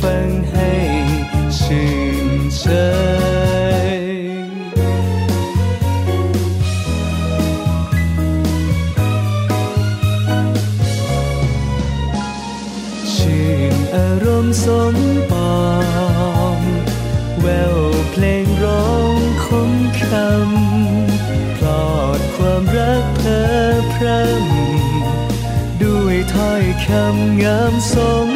ฟังให้ชื่นใจชื่นอารมณ์สมปองแววเพลงร้องคมคำปลอดความรักเพ้อพรำด้วยถ้อยคำงามสม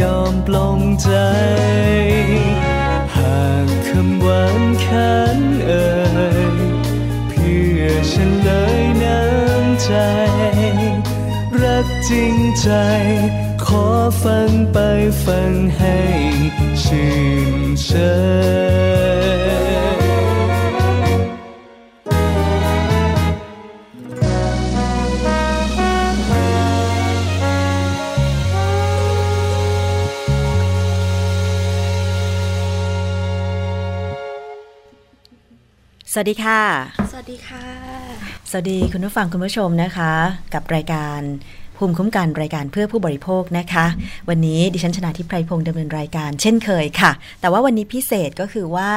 ยอมปลงใจ หากคำหวานคันเอ่ยเพื่อฉันเลยน้ำใจ รักจริงใจ ขอฟังไปฟังให้ชื่นใจ วัสดีค่ะ สวัสดีค่ะ สวัสดีคุณผู้ฟังคุณผู้ชมนะคะ กับรายการภูมิคุ้มกันรายการเพื่อผู้บริโภคนะคะ วันนี้ดิฉันชนะทิพไพรพงศ์ดำเนินรายการเช่นเคยค่ะ แต่ว่าวันนี้พิเศษก็คือว่า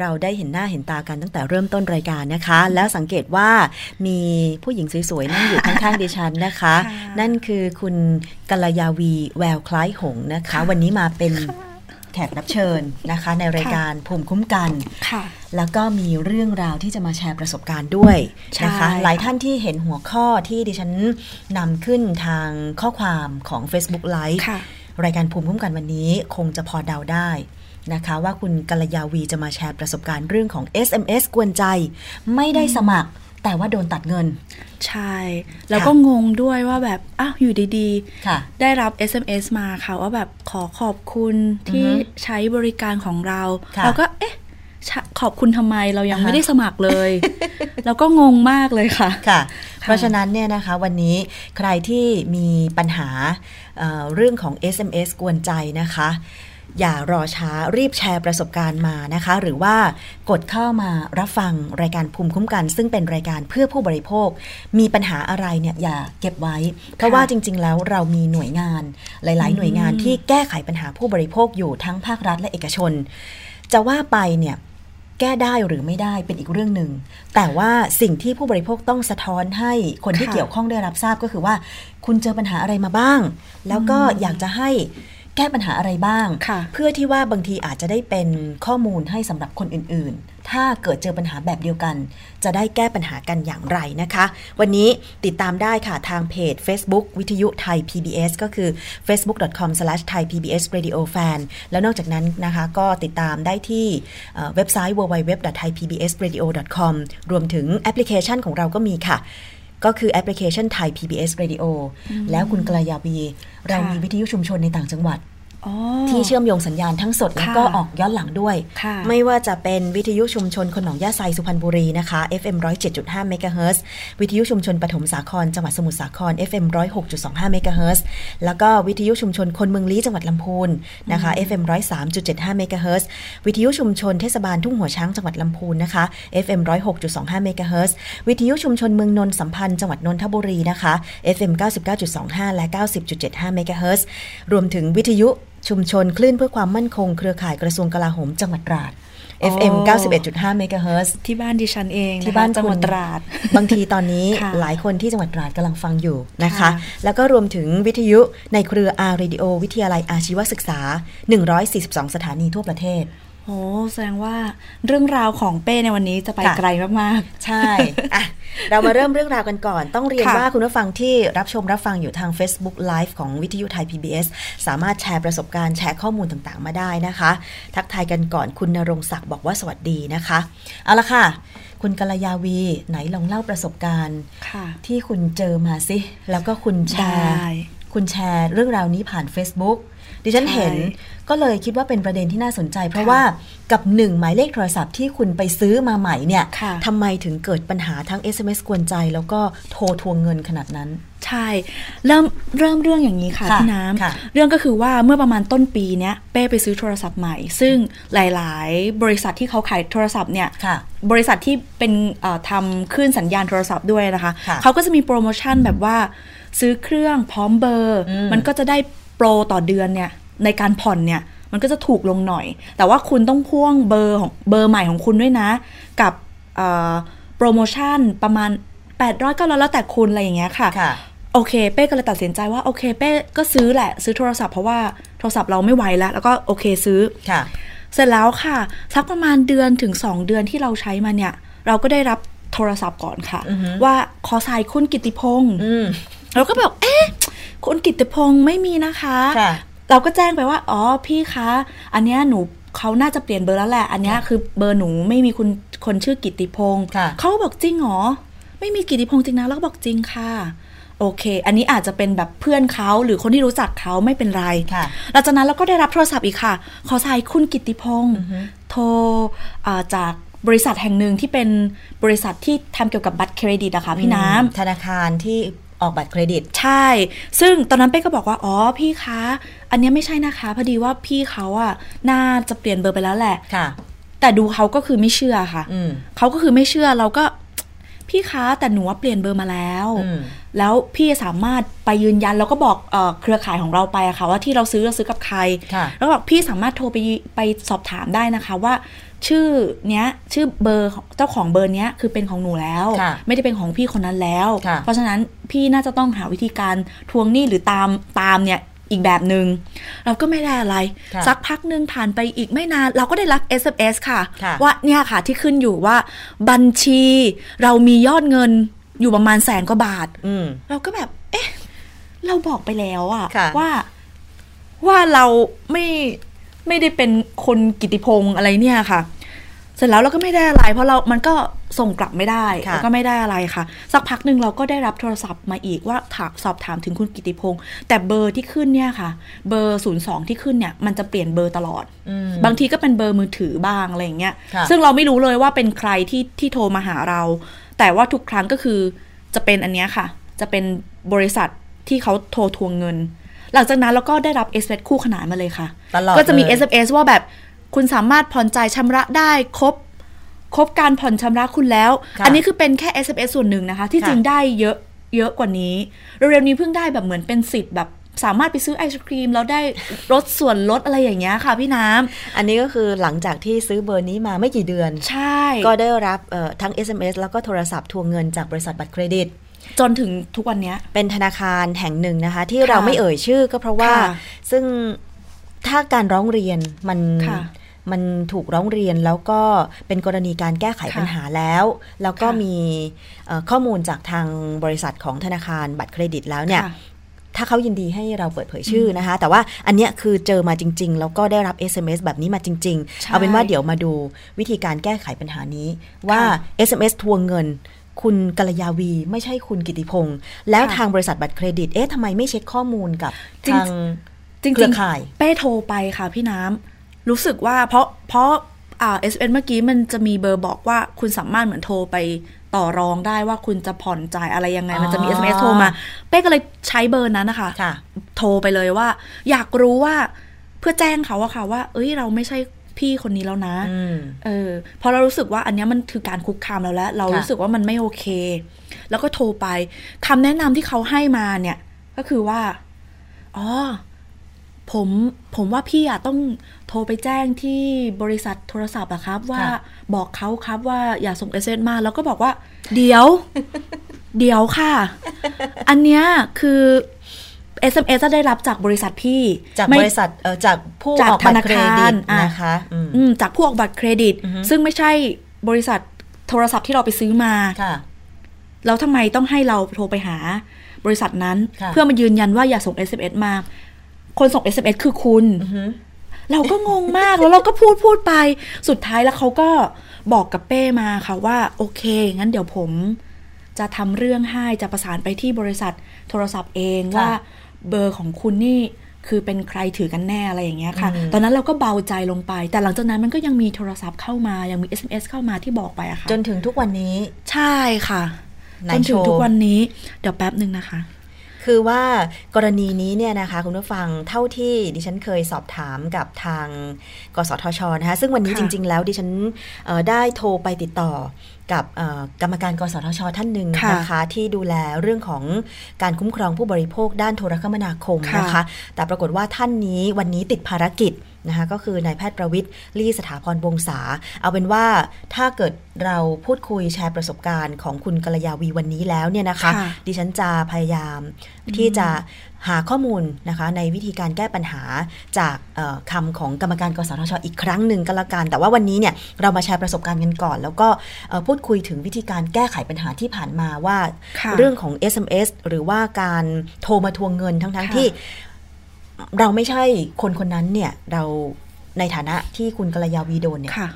เราได้เห็นหน้าเห็นตากันตั้งแต่เริ่มต้นรายการนะคะ แล้วสังเกตว่ามีผู้หญิงสวยๆนั่งอยู่ข้างๆดิฉันนะคะค่ะนั่นคือคุณกัลยาวีแววคล้ายหงส์นะคะ วันนี้มาเป็น แขกรับเชิญนะคะ ในรายการภูมิคุ้มกันค่ะ แล้วก็มีเรื่องราวที่จะมาแชร์ประสบการณ์ด้วยนะคะใช่หลายท่านที่เห็นหัวข้อที่ดิฉันนำขึ้นทางข้อความของ Facebook Live ค่ะรายการภูมิคุ้มกันวันนี้คงจะพอเดาได้นะคะว่าคุณกัลยาวีจะมาแชร์ประสบการณ์เรื่องของ SMS กวนใจ ไม่ได้สมัคร แต่ว่าโดนตัดเงิน ใช่ แล้วก็งงด้วยว่าแบบ อ้าวอยู่ดีค่ะๆได้รับ SMS มาค่ะว่าแบบขอขอบคุณที่อือฮึใช้บริการของเราค่ะเราก็เอ๊ะชะขอบคุณทำไมเรายังอ่าฮะไม่ได้สมัครเลย แล้วก็งงมากเลยค่ะค่ะ เพราะฉะนั้นเนี่ยนะคะวันนี้ใครที่มีปัญหาเอ่อเรื่องของ SMS กวนใจนะคะ อย่ารอช้ารีบแชร์ประสบการณ์มานะคะ หรือว่ากดเข้ามารับฟังรายการภูมิคุ้มกัน ซึ่งเป็นรายการเพื่อผู้บริโภค มีปัญหาอะไรเนี่ยอย่าเก็บไว้ เพราะว่าจริง ๆ แล้วเรามีหน่วยงานหลาย ๆ หน่วยงานที่แก้ไขปัญหาผู้บริโภคอยู่ทั้งภาครัฐและเอกชน จะว่าไปเนี่ยแก้ได้หรือไม่ได้เป็นอีกเรื่องหนึ่ง แต่ว่าสิ่งที่ผู้บริโภคต้องสะท้อนให้คนที่ค่ะเกี่ยวข้องได้รับทราบก็คือว่า คุณเจอปัญหาอะไรมาบ้าง แล้วก็อยากจะให้ แก้ปัญหาอะไรบ้างค่ะเพื่อที่ว่าบางทีอาจจะได้เป็นข้อมูลให้สำหรับคนอื่นๆ ถ้าเกิดเจอปัญหาแบบเดียวกัน จะได้แก้ปัญหากันอย่างไรนะคะ วันนี้ติดตามได้ค่ะทางเพจ Facebook วิทยุไทย PBS ก็คือ facebook.com/thaipbsradiofan แล้วนอกจากนั้นนะคะก็ติดตามได้ที่เอ่อเว็บไซต์ www.thaipbsradio.com รวมถึงแอปพลิเคชันของเราก็มีค่ะ ก็คือแอปพลิเคชันไทย PBS Radio แล้วคุณกลายาวีเรามีวิทยุชุมชนในต่างจังหวัดอ๋อ ที่เชื่อมโยงสัญญาณทั้งสดแล้วก็ค่ะออกย้อนหลังด้วยค่ะไม่ว่าจะเป็นวิทยุชุมชนคนหนองหญ้าไซสุพรรณบุรีนะคะ FM 107.5เมกะเฮิรตซ์วิทยุชุมชนปฐมสาครจังหวัดสมุทรสาคร FM 106.25เมกะเฮิรตซ์แล้วก็วิทยุชุมชนคนเมืองลี้จังหวัดลำพูนนะคะ FM 103.75เมกะเฮิรตซ์วิทยุชุมชนเทศบาลทุ่งหัวช้างจังหวัดลำพูนนะคะ FM 106.25เมกะเฮิรตซ์วิทยุชุมชนเมืองนนท์สัมพันธ์จังหวัดนนทบุรีนะคะ FM 99.25 และ 90.75เมกะเฮิรตซ์รวมถึงวิทยุ ชุมชนคลื่นเพื่อความมั่นคงเครือข่ายกระทรวงกลาโหมจังหวัดตราด FM 91.5 เมกะเฮิรตซ์ที่บ้านดิฉันเองนะคะที่บ้านจังหวัดคุณตราด บางทีตอนนี้ค่ะหลายคนที่จังหวัดตราดกำลังฟังอยู่นะคะค่ะแล้วก็รวมถึงวิทยุในเครือ R Radio วิทยาลัยอาชีวศึกษา 142 สถานีทั่วประเทศ โอ้แสดงว่าเรื่องราวของเป้ในวันนี้จะไปค่ะไกลมากใช่อะเรามาเริ่มเรื่องราวกันก่อน ต้องเรียนค่ะว่าคุณผู้ฟังที่รับชมรับฟังอยู่ทาง Facebook Live ของวิทยุไทย PBS สามารถแชร์ประสบการณ์แชร์ข้อมูลต่างๆ มาได้นะคะ ทักทายกันก่อนคุณนรงศักดิ์บอกว่าสวัสดีนะคะ เอาละค่ะ คุณกัลยาวีไหนลองเล่าประสบการณ์ๆค่ะที่คุณเจอมาสิ แล้วก็คุณแชร์ได้คุณแชร์เรื่องราวนี้ผ่าน Facebook ดิฉันใช่เห็นก็เลยคิดว่าเป็นประเด็นที่น่าสนใจ เพราะค่ะว่ากับหนึ่งหมายเลขโทรศัพท์ที่คุณไปซื้อมาใหม่เนี่ยค่ะทำไมถึงเกิดปัญหาทั้ง SMS กวนใจ แล้วก็โทรทวงเงินขนาดนั้น ใช่เริ่มเริ่มเรื่องอย่างนี้ค่ะค่ะพี่น้ค่ะำเรื่องก็คือว่าเมื่อประมาณต้นปีเนี้ยเป้ไปซื้อโทรศัพท์ใหม่ ซึ่งหลาย ๆ บริษัทที่เขาขายโทรศัพท์เนี่ยค่ะบริษัทที่เป็นเอ่อทำคลื่นสัญญาณโทรศัพท์ด้วยนะคะค่ะเขาก็จะมีโปรโมชั่นแบบว่าซื้อเครื่องพร้อมเบอร์อืมมันก็จะได้ โปรต่อเดือนเนี่ยในการผ่อนเนี่ยมันก็จะถูกลงหน่อย แต่ว่าคุณต้องพ่วงเบอร์ของเบอร์ใหม่ของคุณด้วยนะ กับเอ่อโปรโมชั่นประมาณ 800ก็แล้วแต่คุณอะไรอย่างเงี้ยค่ะค่ะโอเค เป้ก็เลยตัดสินใจว่าโอเค เป้ก็ซื้อแหละ ซื้อโทรศัพท์เพราะว่าโทรศัพท์เราไม่ไหวแล้ว แล้วก็โอเคซื้อค่ะ เสร็จแล้วค่ะ สักประมาณเดือนถึง 2 เดือนที่เราใช้มาเนี่ย เราก็ได้รับโทรศัพท์ก่อนค่ะอือฮึว่าขอสายคุณกิตติพงศ์อืมเราก็แบบเอ๊ะ คุณกิตติพงศ์ไม่มีนะคะค่ะ เราก็แจ้งไปว่า อ๋อพี่คะ อันเนี้ยหนูเขาน่าจะเปลี่ยนเบอร์แล้วแหละ อันเนี้ยค่ะคือเบอร์หนูไม่มีคุณคนชื่อกิตติพงศ์ค่ะ เขาก็บอกจริงเหรอ ไม่มีกิตติพงศ์จริงนะแล้วก็บอกจริงค่ะ โอเค อันนี้อาจจะเป็นแบบเพื่อนเขาหรือคนที่รู้จักเขาไม่เป็นไร ค่ะ หลังจากนั้นเราก็ได้รับโทรศัพท์อีกค่ะ ขอสายคุณกิตติพงศ์อือฮึโทรอ่าจากบริษัทแห่งหนึ่งที่เป็นบริษัทที่ทำเกี่ยวกับบัตรเครดิตอะค่ะพี่น้ำ ธนาคารที่ ออกบัตรเครดิต ใช่ ซึ่งตอนนั้นเป้ก็บอกว่า อ๋อ พี่คะ อันเนี้ยไม่ใช่นะคะ พอดีว่าพี่เขาอะน่าจะเปลี่ยนเบอร์ไปแล้วแหละ ค่ะ แต่ดูเขาก็คือไม่เชื่อค่ะอืมเขาก็คือไม่เชื่อ เราก็ พี่คะ แต่หนูว่าเปลี่ยนเบอร์มาแล้วอืมแล้วพี่สามารถไปยืนยัน แล้วก็บอกเออเครือข่ายของเราไปอะค่ะ ว่าที่เราซื้อเราซื้อกับใครค่ะแล้วก็บอกพี่สามารถโทรไปไปสอบถามได้นะคะว่า ชื่อเนี้ยชื่อเบอร์ของเจ้าของเบอร์เนี้ยคือเป็นของหนูแล้วค่ะไม่ได้เป็นของพี่คนนั้นแล้วค่ะเพราะฉะนั้นพี่น่าจะต้องหาวิธีการทวงหนี้หรือตามตามเนี่ยอีกแบบหนึง่งเราก็ไม่ได้อะไรค่ะสักพักหนึ่งผ่านไปอีกไม่นาน เราก็ได้รับ SMS ค่ะค่ะว่าเนี่ยค่ะที่ขึ้นอยู่ว่า บัญชีเรามียอดเงินอยู่ประมาณแสนกว่าบาทอืมเราก็แบบ เอ๊ะ เราบอกไปแล้วอะค่ะว่า ว่าเราไม่ไม่ได้เป็นคนกิติพงศ์อะไรเนี่ยค่ะ เสร็จแล้วเราก็ไม่ได้อะไร เพราะเรา มันก็ส่งกลับไม่ได้ค่ะแล้วก็ไม่ได้อะไรค่ะ สักพักหนึ่งเราก็ได้รับโทรศัพท์มาอีกว่าถามสอบถามถึงคุณกิติพงศ์แต่เบอร์ที่ขึ้นเนี่ยค่ะ เบอร์ศูนย์สองที่ขึ้นเนี่ย มันจะเปลี่ยนเบอร์ตลอดอืมบางทีก็เป็นเบอร์มือถือบ้างอะไรอย่างเงี้ยค่ะซึ่งเราไม่รู้เลยว่าเป็นใครที่ที่โทรมาหาเรา แต่ว่าทุกครั้งก็คือจะเป็นอันเนี้ยค่ะ จะเป็นบริษัทที่เขาโทรทวงเงินหลังจากนั้นเราก็ได้รับ SMS คู่ขนานมาเลยค่ะตลอดก็จะมีเลย SMS ว่าแบบ คุณสามารถผ่อนจ่ายชำระได้ครบครบการผ่อนชำระคุณแล้วค่ะอันนี้คือเป็นแค่ SMS ส่วนหนึ่งนะคะ ที่ค่ะจริงได้เยอะเยอะกว่านี้ เร็วๆนี้เพิ่งได้แบบเหมือนเป็นสิทธิ์แบบสามารถไปซื้อไอศครีมแล้วได้ลดส่วนลดอะไรอย่างเงี้ยค่ะพี่น้ำอันนี้ก็คือหลังจากที่ซื้อเบอร์นี้มาไม่กี่เดือน ใช่ ก็ได้รับเอ่อทั้ง SMS แล้วก็โทรศัพท์ทวงเงินจากบริษัทบัตรเครดิต จนถึงทุกวันเนี้ยเป็นธนาคารแห่งหนึ่งนะคะ ที่ค่ะเราไม่เอ่ยชื่อก็เพราะว่าค่ะซึ่งถ้าการร้องเรียนมันค่ะ มันถูกร้องเรียนแล้วก็เป็นกรณีการแก้ไขค่ะปัญหาแล้ว แล้วก็ค่ะมีเอ่อข้อมูลจากทางบริษัทของธนาคารบัตรเครดิตแล้วเนี่ยค่ะถ้าเขายินดีให้เราเปิดเผยชื่อนะคะ แต่ว่าอันเนี้ยคือเจอมาจริง ๆ แล้วก็ได้รับ SMS แบบนี้มาจริงใช่ๆเอาเป็นว่าเดี๋ยวมาดูวิธีการแก้ไขปัญหานี้ ว่าค่ะ SMS ทวงเงิน คุณกัลยาวีไม่ใช่คุณกิติพงศ์แล้วค่ะทางบริษัทบัตรเครดิต เอ๊ะทำไมไม่เช็คข้อมูลกับจริงทางจริงเครือๆข่าย เป้โทรไปค่ะพี่น้ำ รู้สึกว่าเพราะเพราะอ่าเอสเเมื่อกี้มันจะมีเบอร์บอกว่าคุณสามารถเหมือนโทรไปต่อรองได้ว่าคุณจะผ่อนจ่ายอะไรยังไง มันจะมีอ๋อ SMS โทรมา เป้ก็เลยใช้เบอร์นั้นนะคะค่ะโทรไปเลยว่า อยากรู้ว่าเพื่อแจ้งเขาอะค่ะว่า เอ้ยเราไม่ใช่พี่คนนี้แล้วนะอืมเออพอเรารู้สึกว่าอันเนี้ยมันคือการคุกคามเราแล้ว เราค่ะรู้สึกว่ามันไม่โอเค แล้วก็โทรไปคำแนะนำที่เขาให้มาเนี่ย ก็คือว่าอ๋อผมผมว่าพี่อะต้องโทรไปแจ้งที่บริษัทโทรศัพท์อะครับ ว่าค่ะบอกเขาครับว่าอย่าส่งเอสเมาแล้วก็บอกว่า เดี๋ยว เดี๋ยวค่ะ อันเนี้ยคือ SMS จะได้รับจากบริษัทพี่ จากไม่บริษัทเอ่อจากผู้จากออกบัตรเครดิตธนาคารอะนะคะอืมอืมจากพวกบัตรเครดิตอือฮึซึ่งไม่ใช่บริษัทโทรศัพท์ที่เราไปซื้อมาค่ะแล้วทำไมต้องให้เราโทรไปหาบริษัทนั้นค่ะเพื่อมายืนยันว่าอย่าส่ง SMS มา คนส่ง SMS คือคุณอือฮึ เราก็งงมากแล้วเราก็พูดพูดไป สุดท้ายแล้วเขาก็บอกกับเป้มาค่ะว่า โอเค งั้นเดี๋ยวผม จะทำเรื่องให้จะประสานไปที่บริษัทโทรศัพท์เองค่ะว่าเบอร์ของคุณนี่คือเป็นใครถือกันแน่อะไรอย่างเงี้ยค่ะอืมตอนนั้นเราก็เบาใจลงไป แต่หลังจากนั้นมันก็ยังมีโทรศัพท์เข้ามา ยังมี SMS เข้ามาที่บอกไปอะค่ะ จนถึงทุกวันนี้ ใช่ค่ะไหนจนถึงโชว์ทุกวันนี้ เดี๋ยวแป๊บหนึ่งนะคะ คือว่ากรณีนี้เนี่ยนะคะคุณผู้ฟังเท่าที่ดิฉันเคยสอบถามกับทาง กสทชนะคะซึ่งวันนี้ค่ะจริง ๆ แล้วดิฉันเอ่อได้โทรไปติดต่อ กับเอ่อกรรมการกสทช ท่านหนึ่งค่ะนะคะที่ดูแลเรื่องของการคุ้มครองผู้บริโภคด้านโทรคมนาคมค่ะนะคะ แต่ปรากฏว่าท่านนี้วันนี้ติดภารกิจนะคะก็คือนายแพทย์ประวิทย์ลี่สถาพรวงศาเอาเป็นว่าถ้าเกิดเราพูดคุยแชร์ประสบการณ์ของคุณกัลยาวีวันนี้แล้วเนี่ยนะคะค่ะดิฉันจะพยายามที่จะ หาข้อมูลนะคะในวิธีการแก้ปัญหาจากเอ่อคำของกรรมการกสทชอีกครั้งหนึ่งก็แล้วกัน แต่ว่าวันนี้เนี่ยเรามาแชร์ประสบการณ์กันก่อน แล้วก็เอ่อพูดคุยถึงวิธีการแก้ไขปัญหาที่ผ่านมาว่าค่ะเรื่องของ SMS หรือว่าการโทรมาทวงเงินทั้งๆทค่ะที่เราไม่ใช่คนคนนั้นเนี่ยเราในฐานะที่คุณกัลยาวีโดนเนี่ยค่ะ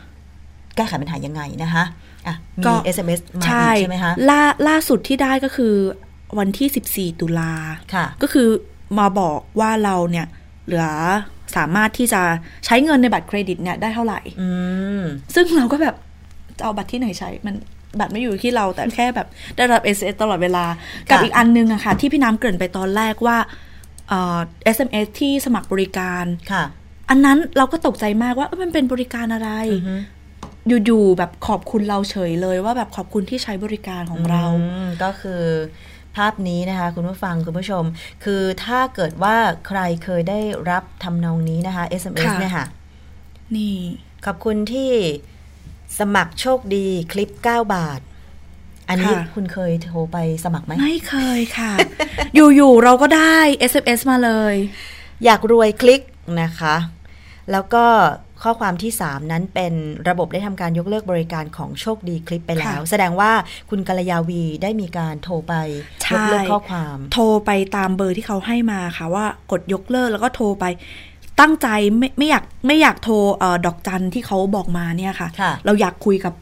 แก้ไขปัญหายังไงนะคะอะก็มี SMS มาใช่อีกใช่ไหมคะล่าล่าสุดที่ได้ก็คือ วันที่ 14 ตุลาค่ะก็คือมาบอกว่าเราเนี่ยเหลือสามารถที่จะใช้เงินในบัตรเครดิตเนี่ยได้เท่าไหร่อืมซึ่งเราก็แบบจะเอาบัตรที่ไหนใช้มันบัตรไม่อยู่ที่เราแต่แค่แบบได้รับ SMS ตลอดเวลา กับค่ะอีกอันนึงอะค่ะ ที่พี่น้ำเกริ่นไปตอนแรกว่าเอ่อ SMS ที่สมัครบริการค่ะ อันนั้นเราก็ตกใจมากว่าเอ้ยมันเป็นบริการอะไรอือฮึอยู่ๆแบบขอบคุณเราเฉยเลยว่าแบบขอบคุณที่ใช้บริการของเราอืมก็คือ ภาพนี้นะคะ คุณผู้ฟังคุณผู้ชม คือถ้าเกิดว่าใครเคยได้รับทำนองนี้นะคะ SMS ค่ะเนี่ยค่ะ นี่ ขอบคุณที่สมัครโชคดีคลิป 9 บาท อันนี้ค่ะคุณเคยโทรไปสมัครไหม ไม่เคยค่ะ อยู่ ๆ เราก็ได้ SMS มาเลย อยากรวยคลิกนะคะ แล้วก็ ข้อความที่ 3 นั้นเป็นระบบได้ทำการยกเลิกบริการของโชคดีคลิปไปแล้วค่ะแสดงว่าคุณกัลยาวีได้มีการโทรไปใช่ยกเลิกข้อความ โทรไปตามเบอร์ที่เขาให้มาค่ะว่ากดยกเลิกแล้วก็โทรไปตั้งใจไม่ไม่อยากไม่อยากโทรเออดอกจันที่เขาบอกมาเนี่ยค่ะค่ะเราอยากคุยกับ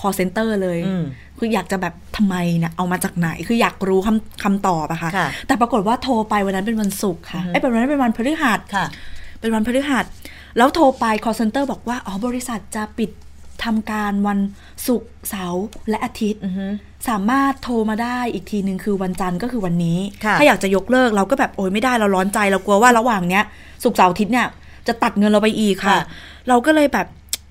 call center เลยอืมคืออยากจะแบบทำไมเนี่ยเอามาจากไหน คืออยากรู้คำคำตอบอะค่ะค่ะ แต่ปรากฏว่าโทรไปวันนั้นเป็นวันศุกร์ค่ะอือฮึไอ้ยเป็นวันนั้นเป็นวันพฤหัสค่ะเป็นวันพฤหัส แล้วโทรไป call center บอกว่า อ๋อ บริษัทจะปิดทำการวันศุกร์เสาร์และอาทิตย์อือฮึสามารถโทรมาได้อีกทีหนึ่งคือวันจันทร์ก็คือวันนี้ค่ะถ้าอยากจะยกเลิกเราก็แบบโอ้ยไม่ได้เราร้อนใจเรากลัวว่าระหว่างเนี้ยศุกร์เสาร์อาทิตย์เนี่ยจะตัดเงินเราไปอีกค่ะค่ะเราก็เลยแบบ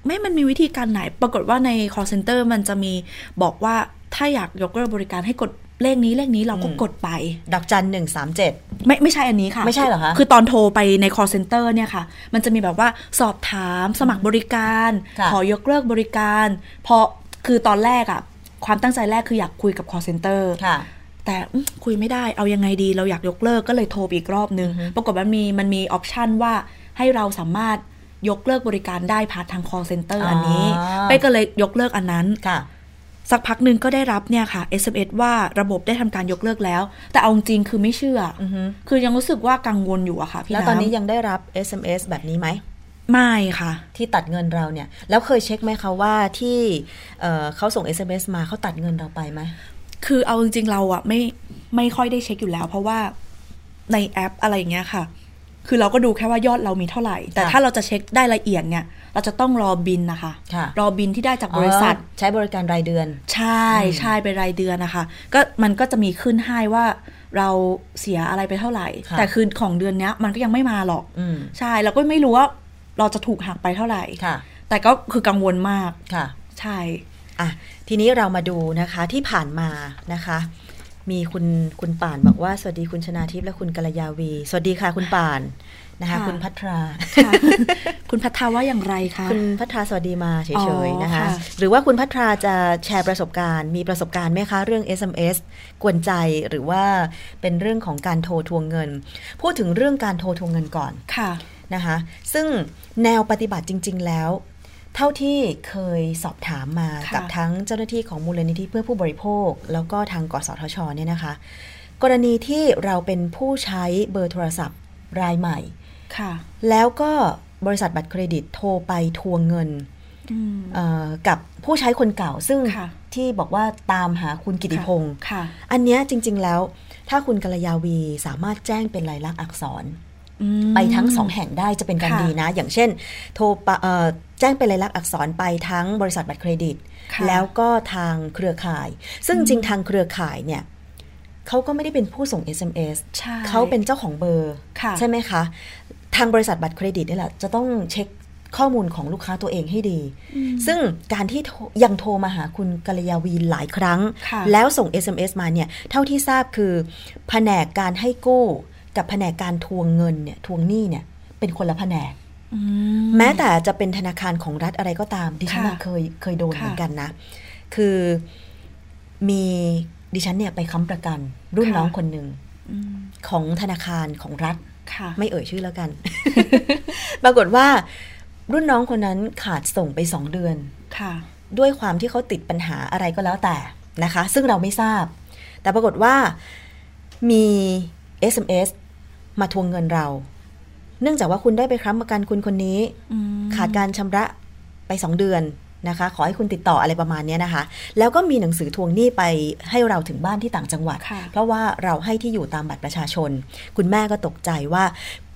ไม่มันมีวิธีการไหน ปรากฏว่าใน call center มันจะมีบอกว่าถ้าอยากยกเลิกบริการให้กด เลขนี้เลขนี้เราก็อืมกดไป ดอกจันหนึ่งสามเจ็ดไม่ไม่ใช่อันนี้ค่ะ ไม่ใช่เหรอคะ คือตอนโทรไปใน call center เนี่ยค่ะ มันจะมีแบบว่าสอบถามสมัครบริการค่ะขอยกเลิกบริการเพราะคือตอนแรกอะความตั้งใจแรกคืออยากคุยกับ call center ค่ะแต่อืมคุยไม่ได้เอายังไงดีเราอยากยกเลิกก็เลยโทรไปอีกรอบนึงอือฮึปรากฏว่ามีมันมีออปชันว่าให้เราสามารถยกเลิกบริการได้ผ่านทาง call center อ๋ออัอันนี้เป้ก็เลยยกเลิกอันนั้นค่ะ สักพักหนึ่งก็ได้รับเนี่ยค่ะ SMS ว่าระบบได้ทำการยกเลิกแล้ว แต่เอาจริงๆคือไม่เชื่อออฮึคือยังรู้สึกว่ากังวลอยู่อะค่ะพี่แล้วตอนนี้ำยังได้รับ SMS แบบนี้ไหมไม่ค่ะ ที่ตัดเงินเราเนี่ย แล้วเคยเช็คไหมคะว่าที่เอ่อเขาส่ง SMS มาเขาตัดเงินเราไปไหมคือเอาจริงๆเราอะไม่ไม่ค่อยได้เช็คอยู่แล้ว เพราะว่าในแอปอะไรอย่างเงี้ยค่ะ คือเราก็ดูแค่ว่ายอดเรามีเท่าไหร่ แต่ค่ะถ้าเราจะเช็คได้ละเอียดเนี่ย เราจะต้องรอบินนะคะค่ะรอบินที่ได้จากบริษัทอ๋อใช้บริการรายเดือน ใช่ใช่เป็นรายเดือนนะคะ ก็มันก็จะมีขึ้นให้ว่าเราเสียอะไรไปเท่าไหร่ค่ะแต่คือของเดือนเนี้ยมันก็ยังไม่มาหรอกอืมใช่เราก็ไม่รู้ว่าเราจะถูกหักไปเท่าไหร่ค่ะแต่ก็คือกังวลมากค่ะ ใช่อะทีนี้เรามาดูนะคะที่ผ่านมานะคะ มีคุณคุณป่านบอกว่า สวัสดีคุณชนาทิพย์และคุณกัลยาวี สวัสดีค่ะคุณป่านนะคะค่ะคุณพัทราค่ะคุณพัทราว่าอย่างไรคะคุณพัทราสวัสดีมาเฉอ๋ยอๆนะคะค่ะหรือว่าคุณพัทราจะแชร์ประสบการณ์ มีประสบการณ์ไหมคะ เรื่อง SMS กวนใจหรือว่าเป็นเรื่องของการโทรทวงเงิน พูดถึงเรื่องการโทรทวงเงินก่อนค่ะนะคะ ซึ่งแนวปฏิบัติจริง ๆ แล้ว เท่าที่เคยสอบถามมาค่ะกับทั้งเจ้าหน้าที่ของมูลนิธิเพื่อผู้บริโภค แล้วก็ทางกสทชเนี่ยนะคะ กรณีที่เราเป็นผู้ใช้เบอร์โทรศัพท์รายใหม่ค่ะแล้วก็บริษัทบัตรเครดิตโทรไปทวงเงินอืมเอ่อกับผู้ใช้คนเก่าซึ่งค่ะที่บอกว่าตามหาคุณกิติพงศ์ค่ะอันเนี้ยจริง ๆ แล้ว ถ้าคุณกัลยาวีสามารถแจ้งเป็นลายลักษณ์อักษรอืม ไปทั้งสองแห่งได้จะเป็นการค่ะดีนะ อย่างเช่น โทรปะเอ่อแจ้งเป็นลายลักษณ์อักษรไปทั้งบริษัทบัตรเครดิตค่ะแล้วก็ทางเครือข่าย ซึ่งจริงๆทางเครือข่ายเนี่ยเขาก็ไม่ได้เป็นผู้ส่ง SMS ใช่เขาเป็นเจ้าของเบอร์ค่ะใช่ไหมคะ ทางบริษัทบัตรเครดิตนี่แหละจะต้องเช็คข้อมูลของลูกค้าตัวเองให้ดี ซึ่งการที่โทรยังโทรมาหาคุณกัลยาวีหลายครั้งค่ะแล้วส่ง SMS มาเนี่ย เท่าที่ทราบคือ แผนกการให้กู้ กับแผนกการทวงเงินเนี่ยทวงหนี้เนี่ย เป็นคนละแผนกอืแม้แต่จะเป็นธนาคารของรัฐอะไรก็ตาม ดิฉันน่ะค่ะเคยเคยโดนค่ะเหมือนกันนะ คือมีดิฉันเนี่ยไปค้ำประกัน รุ่นค่ะน้องคนหนึ่งอืมของธนาคารของรัฐค่ะไม่เอ่ยชื่อแล้วกัน ปรากฏว่า รุ่นน้องคนนั้นขาดส่งไปสองเดือนค่ะด้วยความที่เขาติดปัญหาอะไรก็แล้วแต่นะคะ ซึ่งเราไม่ทราบ แต่ปรากฏว่ามี SMS มาทวงเงินเรา เนื่องจากว่าคุณได้ไปค้ำประกันคุณคนนี้อืมขาดการชำระไปสองเดือนนะคะ ขอให้คุณติดต่ออะไรประมาณเนี้ยนะคะ แล้วก็มีหนังสือทวงหนี้ไปให้เราถึงบ้านที่ต่างจังหวัดค่ะเพราะว่าเราให้ที่อยู่ตามบัตรประชาชน คุณแม่ก็ตกใจว่า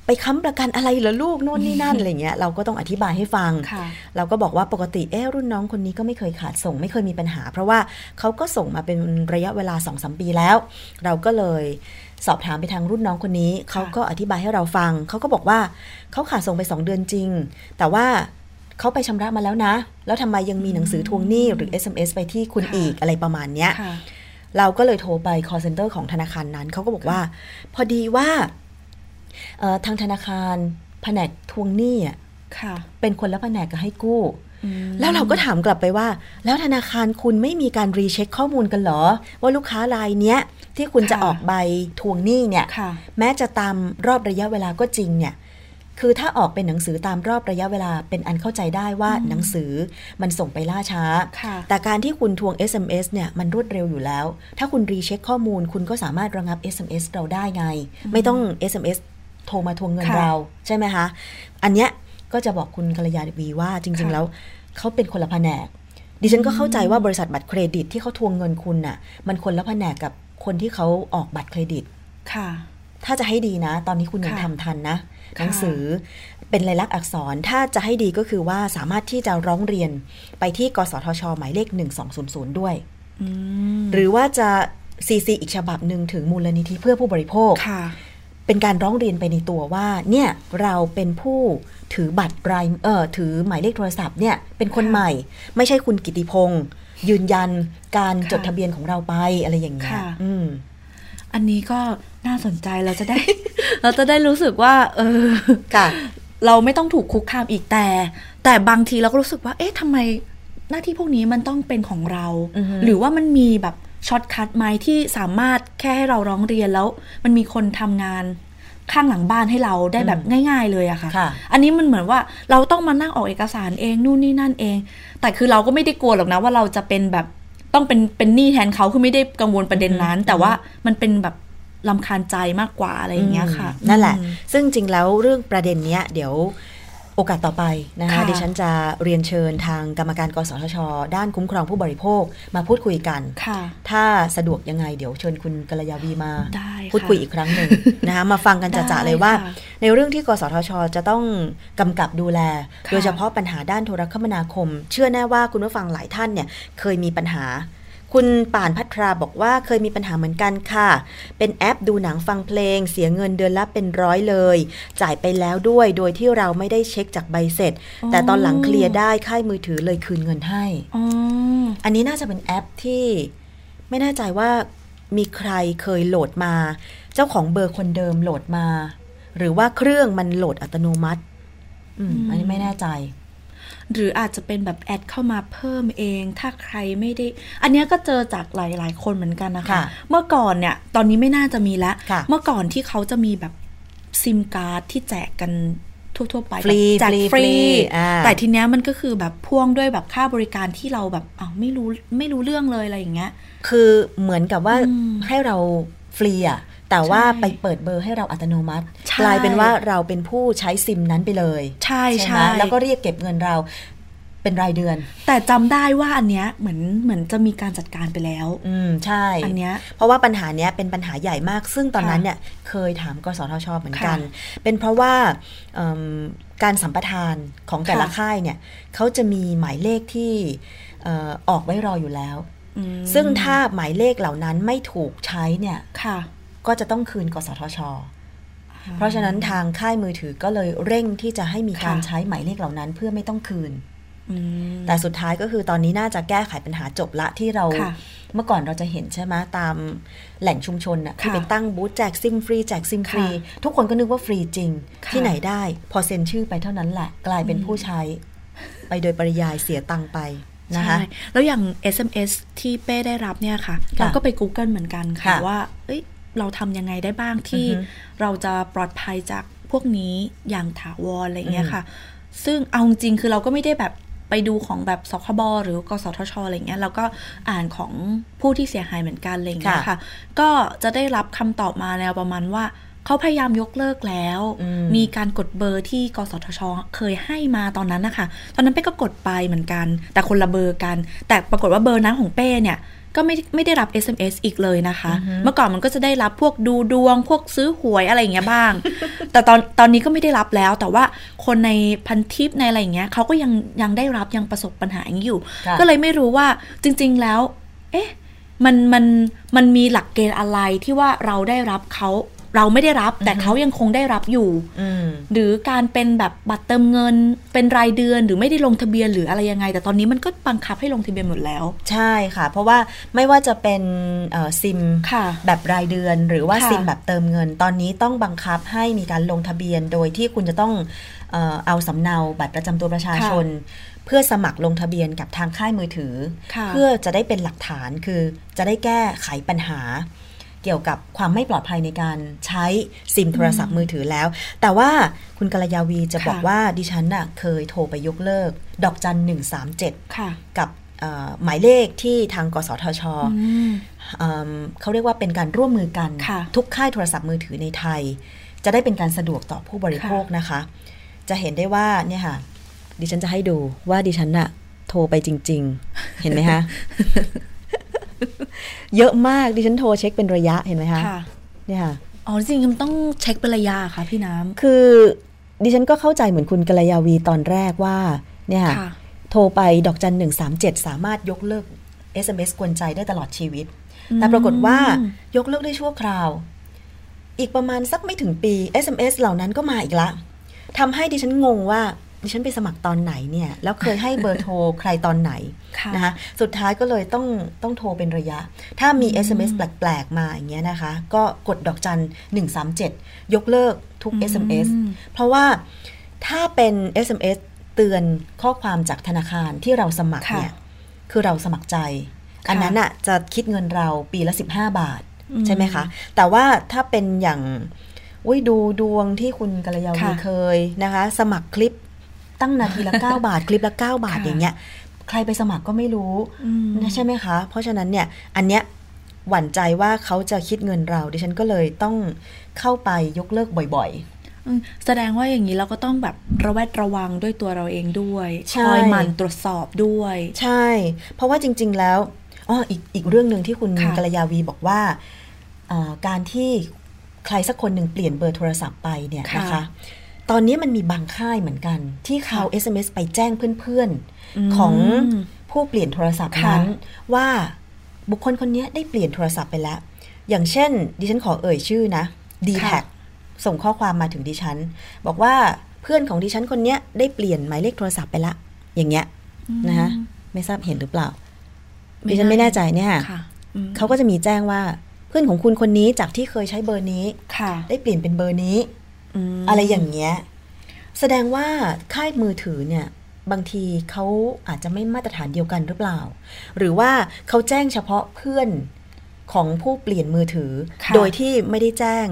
ไปค้ำประกันอะไรเหรอลูกโน่นนี่นั่นอะไรเงี้ยเราก็ต้องอธิบายให้ฟังค่ะเราก็บอกว่าปกติเออรุ่นน้องคนนี้ก็ไม่เคยขาดส่ง ไม่เคยมีปัญหา เพราะว่าเขาก็ส่งมาเป็นระยะเวลา2อสปีแล้ว เราก็เลย สอบถามไปทางรุ่นน้องคนนี้ เขาก็อธิบายให้เราฟัง เขาก็บอกว่าเขาขาดส่งไป 2 เดือนจริง แต่ว่าเขาไปชำระมาแล้วนะ แล้วทำไมยังมีหนังสือทวงหนี้หรือ SMS ไปที่คุณค่ะอีกอะไรประมาณเนี้ยค่ะเราก็เลยโทรไป call center ของธนาคารนั้น เขาก็บอกว่า พอดีว่าเอ่อทางธนาคารแผนกทวงหนี้อะค่ะ เป็นคนละแผนกกับให้กู้อืมแล้วเราก็ถามกลับไปว่า แล้วธนาคารคุณไม่มีการรีเช็คข้อมูลกันเหรอ ว่าลูกค้ารายเนี้ยที่คุณจะค่ะออกใบทวงหนี้เนี่ยค่ะแม้จะตามรอบระยะเวลาก็จริงเนี่ยคือถ้าออกเป็นหนังสือตามรอบระยะเวลาเป็นอันเข้าใจได้ว่าหนังสือมันส่งไปล่าช้าค่ะแต่การที่คุณทวง SMS เนี่ยมันรวดเร็วอยู่แล้ว ถ้าคุณรีเช็คข้อมูลคุณก็สามารถระงับ SMS เราได้ไง ไม่ต้อง SMS โทรมาทวงเงินค่ะเราใช่ไหมคะ อันเนี้ย ก็จะบอกคุณกัลยาวีว่าจริงๆค่ะแล้วเขาเป็นคนละแผนก ดิฉันก็เข้าใจว่าบริษัทบัตรเครดิตที่เขาทวงเงินคุณน่ะ มันคนละแผนกกับคนที่เขาออกบัตรเครดิต ค่ะ ถ้าจะให้ดีนะ ตอนนี้คุณยังค่ะทำทันนะค่ะหนังสือเป็นลายลักษณ์อักษรถ้าจะให้ดีก็คือว่าสามารถที่จะร้องเรียนไปที่กสทช หมายเลข 1200 ด้วยอืมหรือว่าจะซีซีอีกฉบับหนึ่งถึงมูลนิธิเพื่อผู้บริโภคค่ะ เป็นการร้องเรียนไปในตัวว่าเนี่ยเราเป็นผู้ถือบัตรรายเออถือหมายเลขโทรศัพท์เนี่ยเป็นคนค่ะใหม่ ไม่ใช่คุณกิติพงศ์ยืนยันการค่ะจดทะเบียนของเราไปอะไรอย่างเงี้ยค่ะอืมอันนี้ก็น่าสนใจเราจะได้ เราจะได้รู้สึกว่า เออค่ะเราไม่ต้องถูกคุกคามอีกแต่ แต่บางทีเราก็รู้สึกว่า เอ๊ะทำไมหน้าที่พวกนี้มันต้องเป็นของเราอือฮึหรือว่ามันมีแบบ shortcut ไหมที่สามารถแค่ให้เราร้องเรียนแล้ว มันมีคนทำงานข้างหลังบ้านให้เราได้แบบง่าย ๆ เลยอะค่ะค่ะ อันนี้มันเหมือนว่าเราต้องมานั่งออกเอกสารเองนู่นนี่นั่นเอง แต่คือเราก็ไม่ได้กลัวหรอกนะว่าเราจะเป็นแบบต้องเป็นเป็นหนี้แทนเขาคือไม่ได้กังวลประเด็นนั้น แต่ว่ามันเป็นแบบลำคาญใจมากกว่าอะไรอย่างเงี้ยค่ะอืมนั่นแหละอืมซึ่งจริงแล้วเรื่องประเด็นเนี้ย เดี๋ยว โอกาสต่อไปนะคะค่ะดิฉันจะเรียนเชิญทางกรรมการกสทช ด้านคุ้มครองผู้บริโภคมาพูดคุยกันค่ะถ้าสะดวกยังไงเดี๋ยวเชิญคุณกัลยาวีมาได้ค่ะพูดคุยอีกครั้งหนึ่งนะคะมาฟังกันจะได้ๆเลยว่าค่ะในเรื่องที่กสทช จะต้องกำกับดูแลค่ะโดยเฉพาะปัญหาด้านโทรคมนาคม เชื่อแน่ว่าคุณผู้ฟังหลายท่านเนี่ยเคยมีปัญหา คุณป่านพัทราบอกว่าเคยมีปัญหาเหมือนกันค่ะ เป็นแอปดูหนังฟังเพลง เสียเงินเดือนละเป็นร้อยเลย จ่ายไปแล้วด้วยโดยที่เราไม่ได้เช็คจากใบเสร็จ แต่ตอนหลังเคลียร์ได้ค่ายมือถือเลยคืนเงินให้อ๋ออันนี้น่าจะเป็นแอปที่ ไม่แน่ใจว่ามีใครเคยโหลดมา เจ้าของเบอร์คนเดิมโหลดมา หรือว่าเครื่องมันโหลดอัตโนมัติ อืมอันนี้ไม่แน่ใจ หรืออาจจะเป็นแบบ add เข้ามาเพิ่มเอง ถ้าใครไม่ได้ อันเนี้ยก็เจอจากหลาย ๆ คนเหมือนกันนะคะค่ะเมื่อก่อนเนี่ยตอนนี้ไม่น่าจะมีแล้วค่ะเมื่อก่อนที่เขาจะมีแบบซิมการ์ดที่แจกกันทั่ว ๆ ไปฟรีแบบแจกฟรีฟรีฟรีอ่าแต่ทีเนี้ยมันก็คือแบบพ่วงด้วยแบบค่าบริการที่เราแบบอ้าวไม่รู้ไม่รู้เรื่องเลยอะไรอย่างเงี้ย คือเหมือนกับว่าอืมให้เราฟรีอะ แต่ว่าใช่ไปเปิดเบอร์ให้เราอัตโนมัติใช่กลายเป็นว่าเราเป็นผู้ใช้ซิมนั้นไปเลย ใช่ไหมใช่แล้วก็เรียกเก็บเงินเราเป็นรายเดือน แต่จำได้ว่าอันเนี้ยเหมือนเหมือนจะมีการจัดการไปแล้ว อืมใช่ อันเนี้ยเพราะว่าปัญหาเนี้ยเป็นปัญหาใหญ่มาก ซึ่งตอนนั้นค่ะเนี่ยเคยถามกสทชเหมือนกันค่ะเป็นเพราะว่าเอิ่มการสัมปทานของแต่ละค่ะค่ายเนี่ยเขาจะมีหมายเลขที่เอ่อออกไว้รออยู่แล้วอืมซึ่งถ้าหมายเลขเหล่านั้นไม่ถูกใช้เนี่ยค่ะ ก็จะต้องคืนกสทช เพราะฉะนั้นทางค่ายมือถือก็เลยเร่งที่จะให้มีการค่ะใช้หมายเลขเหล่านั้นเพื่อไม่ต้องคืนอืมแต่สุดท้ายก็คือตอนนี้น่าจะแก้ไขปัญหาจบละที่เราค่ะเมื่อก่อนเราจะเห็นใช่ไหมตามแหล่งชุมชนน่ะที่ค่ะไปตั้งบูธแจกซิมฟรีแจกซิมฟรีค่ะทุกคนก็นึกว่าฟรีจริงค่ะที่ไหนได้ พอเซ็นชื่อไปเท่านั้นแหละ กลายเป็นผู้ใช้ ไปโดยปริยายเสียตังค์ไปนะคะใช่แล้วอย่าง SMS ที่เป้ได้รับเนี่ยค่ะค่ะเราก็ไป Google เหมือนกันค่ะค่ะว่า เอ้ย เราทำยังไงได้บ้างที่อือฮึเราจะปลอดภัยจากพวกนี้อย่างถาวรอะไรเงี้ยค่ะ ซึ่งเอาจริงๆคือเราก็ไม่ได้แบบไปดูของแบบสคบหรือกสทชอะไรเงี้ยเราก็อ่านของผู้ที่เสียหายเหมือนกันอะไรเงี้ยค่ะค่ะก็จะได้รับคำตอบมาแนวประมาณว่าเขาพยายามยกเลิกแล้วอืมมีการกดเบอร์ที่กสทช เคยให้มาตอนนั้นนะคะ ตอนนั้นเป้ก็กดไปเหมือนกัน แต่คนละเบอร์กัน แต่ปรากฏว่าเบอร์นั้นของเป้เนี่ย ก็ไม่ไม่ได้รับ SMS อีกเลยนะคะ เมื่อก่อนมันก็จะได้รับพวกดูดวง พวกซื้อหวยอะไรอย่างเงี้ยบ้าง แต่ตอนตอนนี้ก็ไม่ได้รับแล้ว แต่ว่าคนในพันทิปในอะไรอย่างเงี้ยเขาก็ยังยังได้รับยังประสบปัญหาอย่างนี้อยู่ค่ะก็เลยไม่รู้ว่าจริง ๆแล้ว เอ๊ะมันมันมันมีหลักเกณฑ์อะไรที่ว่าเราได้รับเขา เราไม่ได้รับ แต่เขายังคงได้รับอยู่อืมหรือการเป็นแบบบัตรเติมเงิน เป็นรายเดือนหรือไม่ได้ลงทะเบียนหรืออะไรยังไง แต่ตอนนี้มันก็บังคับให้ลงทะเบียนหมดแล้ว ใช่ค่ะ เพราะว่าไม่ว่าจะเป็นเอ่อซิมค่ะแบบรายเดือน หรือว่าค่ะซิมแบบเติมเงิน ตอนนี้ต้องบังคับให้มีการลงทะเบียน โดยที่คุณจะต้องเออเอาสำเนาบัตรประจำตัวประชาชน เพื่อสมัครลงทะเบียนกับทางค่ายมือถือค่ะเพื่อจะได้เป็นหลักฐานคือจะได้แก้ไขปัญหา เกี่ยวกับความไม่ปลอดภัยในการใช้ซิมโทรศัพท์มือถือแล้ว แต่ว่าคุณกัลยาวีจะค่ะบอกว่าดิฉันน่ะเคยโทรไปยกเลิก ดอกจันหนึ่งสามเจ็ดค่ะกับเอ่อหมายเลขที่ทางกสทชอืมเอิ่มเขาเรียกว่าเป็นการร่วมมือกันค่ะทุกค่ายโทรศัพท์มือถือในไทย จะได้เป็นการสะดวกต่อผู้บริโภคนะคะ จะเห็นได้ว่าเนี่ยค่ะ ดิฉันจะให้ดูว่าดิฉันน่ะโทรไปจริง ๆ เห็นไหมคะ เยอะมากดิฉันโทรเช็คเป็นระยะเห็นไหมคะค่ะเนี่ยค่ะอ๋อจริงๆมันต้องเช็คเป็นระยะค่ะพี่น้ำคือดิฉันก็เข้าใจเหมือนคุณกัลยาวีตอนแรกว่าเนี่ยค่ะค่ะโทรไปดอกจันหนึ่งสามเจ็ดสามารถยกเลิก SMS กวนใจได้ตลอดชีวิต แต่ปรากฏว่ายกเลิกได้ชั่วคราว อีกประมาณสักไม่ถึงปี SMS เหล่านั้นก็มาอีกละทำให้ดิฉันงงว่า ดิฉันไปสมัครตอนไหนเนี่ย แล้วเคยให้เบอร์โทรใครตอนไหนค่ะนะคะสุดท้ายก็เลยต้องต้องโทรเป็นระยะ ถ้ามี SMS แปลกๆมาอย่างเงี้ยนะคะ ก็กดดอกจัน 137 ยกเลิกทุก SMS อืมเพราะว่าถ้าเป็น SMS เตือนข้อความจากธนาคารที่เราสมัครค่ะเนี่ย คือเราสมัครใจค่ะอันนั้นอะจะคิดเงินเราปีละ 15 บาทอืมใช่ไหมคะ แต่ว่าถ้าเป็นอย่างอุ้ยดูดวงที่คุณกัลยาวีค่ะเคยนะคะ สมัครคลิป ตั้งนาทีละ 9 บาท คลิปละ 9 บาทค่ะอย่างเงี้ย ใครไปสมัครก็ไม่รู้อืมนะใช่ไหมคะ เพราะฉะนั้นเนี่ยอันเนี้ยหวั่นใจว่าเขาจะคิดเงินเรา ดิฉันก็เลยต้องเข้าไปยกเลิกบ่อยอืมแสดงว่าอย่างนี้เราก็ต้องแบบระแวดระวังด้วยตัวเราเองด้วยใช่คอยหมั่นตรวจสอบด้วยๆใช่ เพราะว่าจริง ๆ แล้วอ๋ออีกอีกเรื่องหนึ่งที่คุณค่ะกัลยาวีบอกว่าอ่าการที่ใครสักคนหนึ่งเปลี่ยนเบอร์โทรศัพท์ไปเนี่ยนะคะ ตอนนี้มันมีบางค่ายเหมือนกัน ที่เขา SMS ไปแจ้งเพื่อนๆ ของผู้เปลี่ยนโทรศัพท์ค่ะนั้นว่าบุคคลคนนี้ได้เปลี่ยนโทรศัพท์ไปแล้ว อย่างเช่น ดิฉันขอเอ่ยชื่อนะ d t แทค่ะส่งข้อความมาถึงดิฉัน บอกว่าเพื่อนของดิฉันคนเนี้ยได้เปลี่ยนหมายเลขโทรศัพท์ไปละ อย่างเงี้ยนะคะไม่ทราบเห็นหรือเปล่าดิฉันไม่แน่ใจเนี่ยค่ะอืมเขาก็จะมีแจ้งว่าเพื่อนของคุณคนนี้จากที่เคยใช้เบอร์นี้ค่ะได้เปลี่ยนเป็นเบอร์นี้ม อะไรอย่างเงี้ย แสดงว่าค่ายมือถือเนี่ยบางทีเขาอาจจะไม่มาตรฐานเดียวกันหรือเปล่า หรือว่าเขาแจ้งเฉพาะเพื่อนของผู้เปลี่ยนมือถือค่ะโดยที่ไม่ได้แจ้ง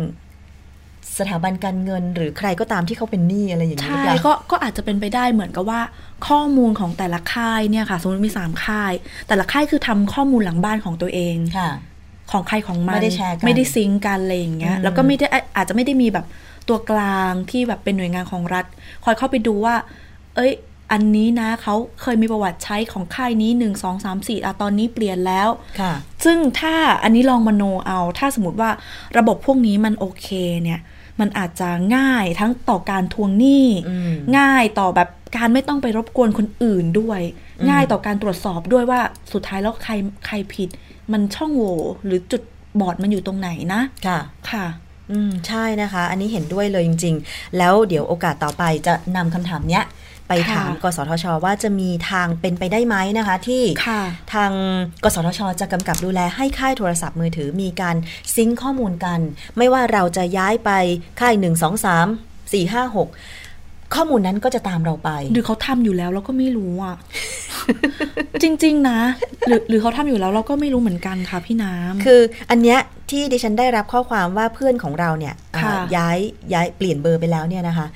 สถาบันการเงินหรือใครก็ตามที่เขาเป็นหนี้อะไรอย่างนี้หรือใช่เปล่าก็ก็อาจจะเป็นไปได้เหมือนกับว่า ข้อมูลของแต่ละค่ายเนี่ยค่ะ สมมติมีสามค่าย แต่ละค่ายคือทำข้อมูลหลังบ้านของตัวเองค่ะ ของใครของมันไม่ได้แชร์กันไม่ได้ซิงก์กันอะไรอย่างเงี้ยอืมแล้วก็ไม่ได้อาอาจจะไม่ได้มีแบบ ตัวกลางที่แบบเป็นหน่วยงานของรัฐ คอยเข้าไปดูว่า เอ้ย อันนี้นะเขาเคยมีประวัติใช้ของค่ายนี้หนึ่งสองสามสี่อะตอนนี้เปลี่ยนแล้วค่ะซึ่งถ้าอันนี้ลองมโนเอา ถ้าสมมติว่าระบบพวกนี้มันโอเคเนี่ย มันอาจจะง่ายทั้งต่อการทวงหนี้อืมง่ายต่อแบบการไม่ต้องไปรบกวนคนอื่นด้วยอืมง่ายต่อการตรวจสอบด้วยว่าสุดท้ายแล้วใครใครผิด มันช่องโหว่หรือจุดบอดมันอยู่ตรงไหนนะ ค่ะ ค่ะ อืมใช่นะคะ อันนี้เห็นด้วยเลยจริง ๆ แล้วเดี๋ยวโอกาสต่อไปจะนำคำถามเนี้ยไปถามค่ะกสทช ว่าจะมีทางเป็นไปได้ไหมนะคะ ที่ค่ะทางกสทช จะกำกับดูแลให้ค่ายโทรศัพท์มือถือมีการซิงค์ข้อมูลกัน ไม่ว่าเราจะย้ายไปค่าย 1 2 3 4 5 6 ข้อมูลนั้นก็จะตามเราไป หรือเขาทำอยู่แล้วเราก็ไม่รู้อะ จริง ๆ นะ หรือหรือเขาทำอยู่แล้วเราก็ไม่รู้เหมือนกันค่ะพี่น้ำคืออันเนี้ยที่ดิฉันได้รับข้อความว่าเพื่อนของเราเนี่ยค่ะอ่าย้ายย้ายเปลี่ยนเบอร์ไปแล้วเนี่ยนะคะ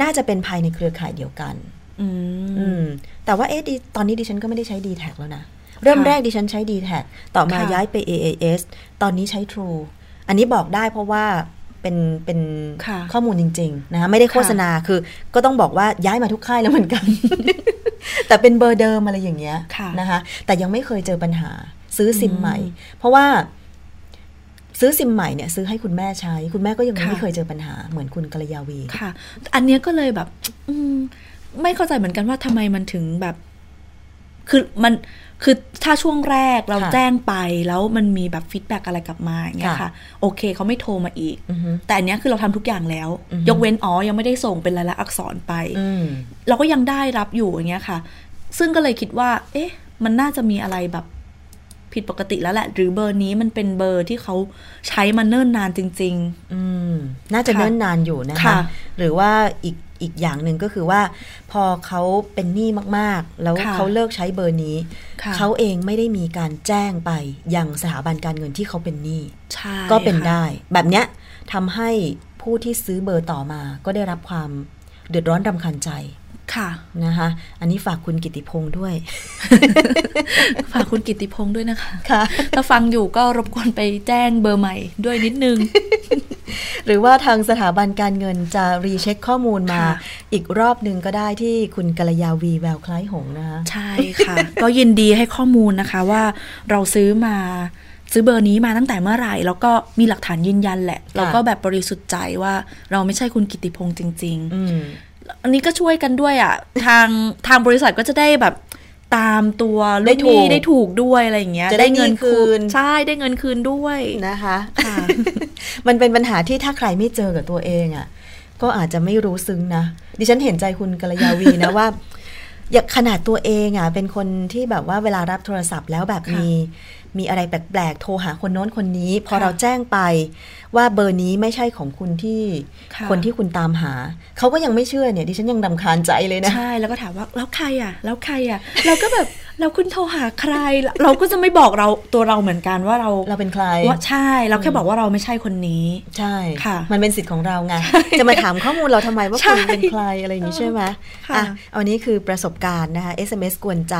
น่าจะเป็นภายในเครือข่ายเดียวกันอืมอืมแต่ว่าเอ๊ะดิตอนนี้ดิฉันก็ไม่ได้ใช้ d t แทแล้วนะเริ่มค่ะแรกดิฉันใช้ d t แทต่อมาค่ะย้ายไป AAS ตอนนี้ใช้ True อันนี้บอกได้เพราะว่า เป็นเป็นค่ะข้อมูลจริงๆนะคะไม่ได้โฆษณาคือก็ต้องบอกว่าย้ายมาทุกค่ายแล้วเหมือนกัน แต่เป็นเบอร์เดิมอะไรอย่างเงี้ยค่ะนะคะแต่ยังไม่เคยเจอปัญหาซื้อซิมใหม่ เพราะว่าซื้อซิมใหม่เนี่ยซื้อให้คุณแม่ใช้ คุณแม่ก็ยังค่ะไม่เคยเจอปัญหาเหมือนคุณกัลยาวีค่ะ อันเนี้ยก็เลยแบบ อืมไม่เข้าใจเหมือนกันว่าทำไมมันถึงแบบ คือมัน คือถ้าช่วงแรกเราค่ะแจ้งไปแล้วมันมีแบบ feedback อะไรกลับมาอย่างเงี้ยค่ะค่ะโอเคเขาไม่โทรมาอีกอือฮึแต่อันเนี้ยคือเราทำทุกอย่างแล้วอือฮึยกเว้นอ๋อยังไม่ได้ส่งเป็นลายลักษณ์อักษรไปอืมเราก็ยังได้รับอยู่อย่างเงี้ยค่ะ ซึ่งก็เลยคิดว่า เอ๊ะ มันน่าจะมีอะไรแบบผิดปกติแล้วแหละ หรือเบอร์นี้มันเป็นเบอร์ที่เขาใช้มาเนิ่นนานจริงอืม น่าจะค่ะเนิ่นนานอยู่นะคะค่ะหรือว่าอีก อีกอย่างหนึ่งก็คือว่า พอเขาเป็นหนี้มากๆ แล้วค่ะเขาเลิกใช้เบอร์นี้ค่ะเขาเองไม่ได้มีการแจ้งไปยังสถาบันการเงินที่เขาเป็นหนี้ๆใช่ก็เป็นค่ะได้ แบบเนี้ยทำให้ผู้ที่ซื้อเบอร์ต่อมาก็ได้รับความเดือดร้อนรำคาญใจ ค่ะนะคะ อันนี้ฝากคุณกิติพงษ์ด้วย ฝากคุณกิติพงษ์ด้วยนะคะค่ะถ้าฟังอยู่ก็รบกวนไปแจ้งเบอร์ใหม่ด้วยนิดนึง หรือว่าทางสถาบันการเงินจะรีเช็คข้อมูลมาค่ะอีกรอบหนึ่งก็ได้ที่คุณกัลยาวีแววคล้ายหงส์นะคะใช่ค่ะ ก็ยินดีให้ข้อมูลนะคะว่าเราซื้อมาซื้อเบอร์นี้มาตั้งแต่เมื่อไหร่ แล้วก็มีหลักฐานยืนยันแหละ เราก็แบบบริสุทธิ์ใจว่าเราไม่ใช่คุณกิติพงษ์จริงอืมๆ อันนี้ก็ช่วยกันด้วยอะ ทางทางบริษัทก็จะได้แบบตามตัวลูได้กหถูนี้กได้ถูกด้วยอะไรอย่างเงี้ย จะได้เงินคืน ใช่ได้เงินคืนด้วยนะคะค่ะมันเป็นปัญหาที่ถ้าใครไม่เจอกับตัวเองอะ่ะ ก็อาจจะไม่รู้ซึ้งนะ ดิฉันเห็นใจคุณกัลยาวีนะว่าอยากขนาดตัวเองอะ่ะเป็นคนที่แบบว่าเวลารับโทรศัพท์แล้วแบบค่ะมี มีอะไรแปลกๆ โทรหาคนโน้นคนนี้ พอค่ะเราแจ้งไปว่าเบอร์นี้ไม่ใช่ของคุณที่ค่ะคนที่คุณตามหา เขาก็ยังไม่เชื่อเนี่ยดิฉันยังดำคาญใจเลยนะ ใช่ แล้วก็ถามว่าแล้วใครอะ แล้วใครอะ เราก็แบบแล้วคุณโทรหาใคร เราก็จะไม่บอกเราตัวเราเหมือนกันว่าเราเราเป็นใครว่าใช่เราแค่บอกว่าเราไม่ใช่คนนี้ ใช่ค่ะ มันเป็นสิทธิ์ของเราไงจะมาถามข้อมูลเราทำไมว่าใช่คุณเป็นใครอะไรอย่างนี้ใช่ไหมค่ะอะเอาอันนี้คือประสบการณ์นะคะ SMS กวนใจ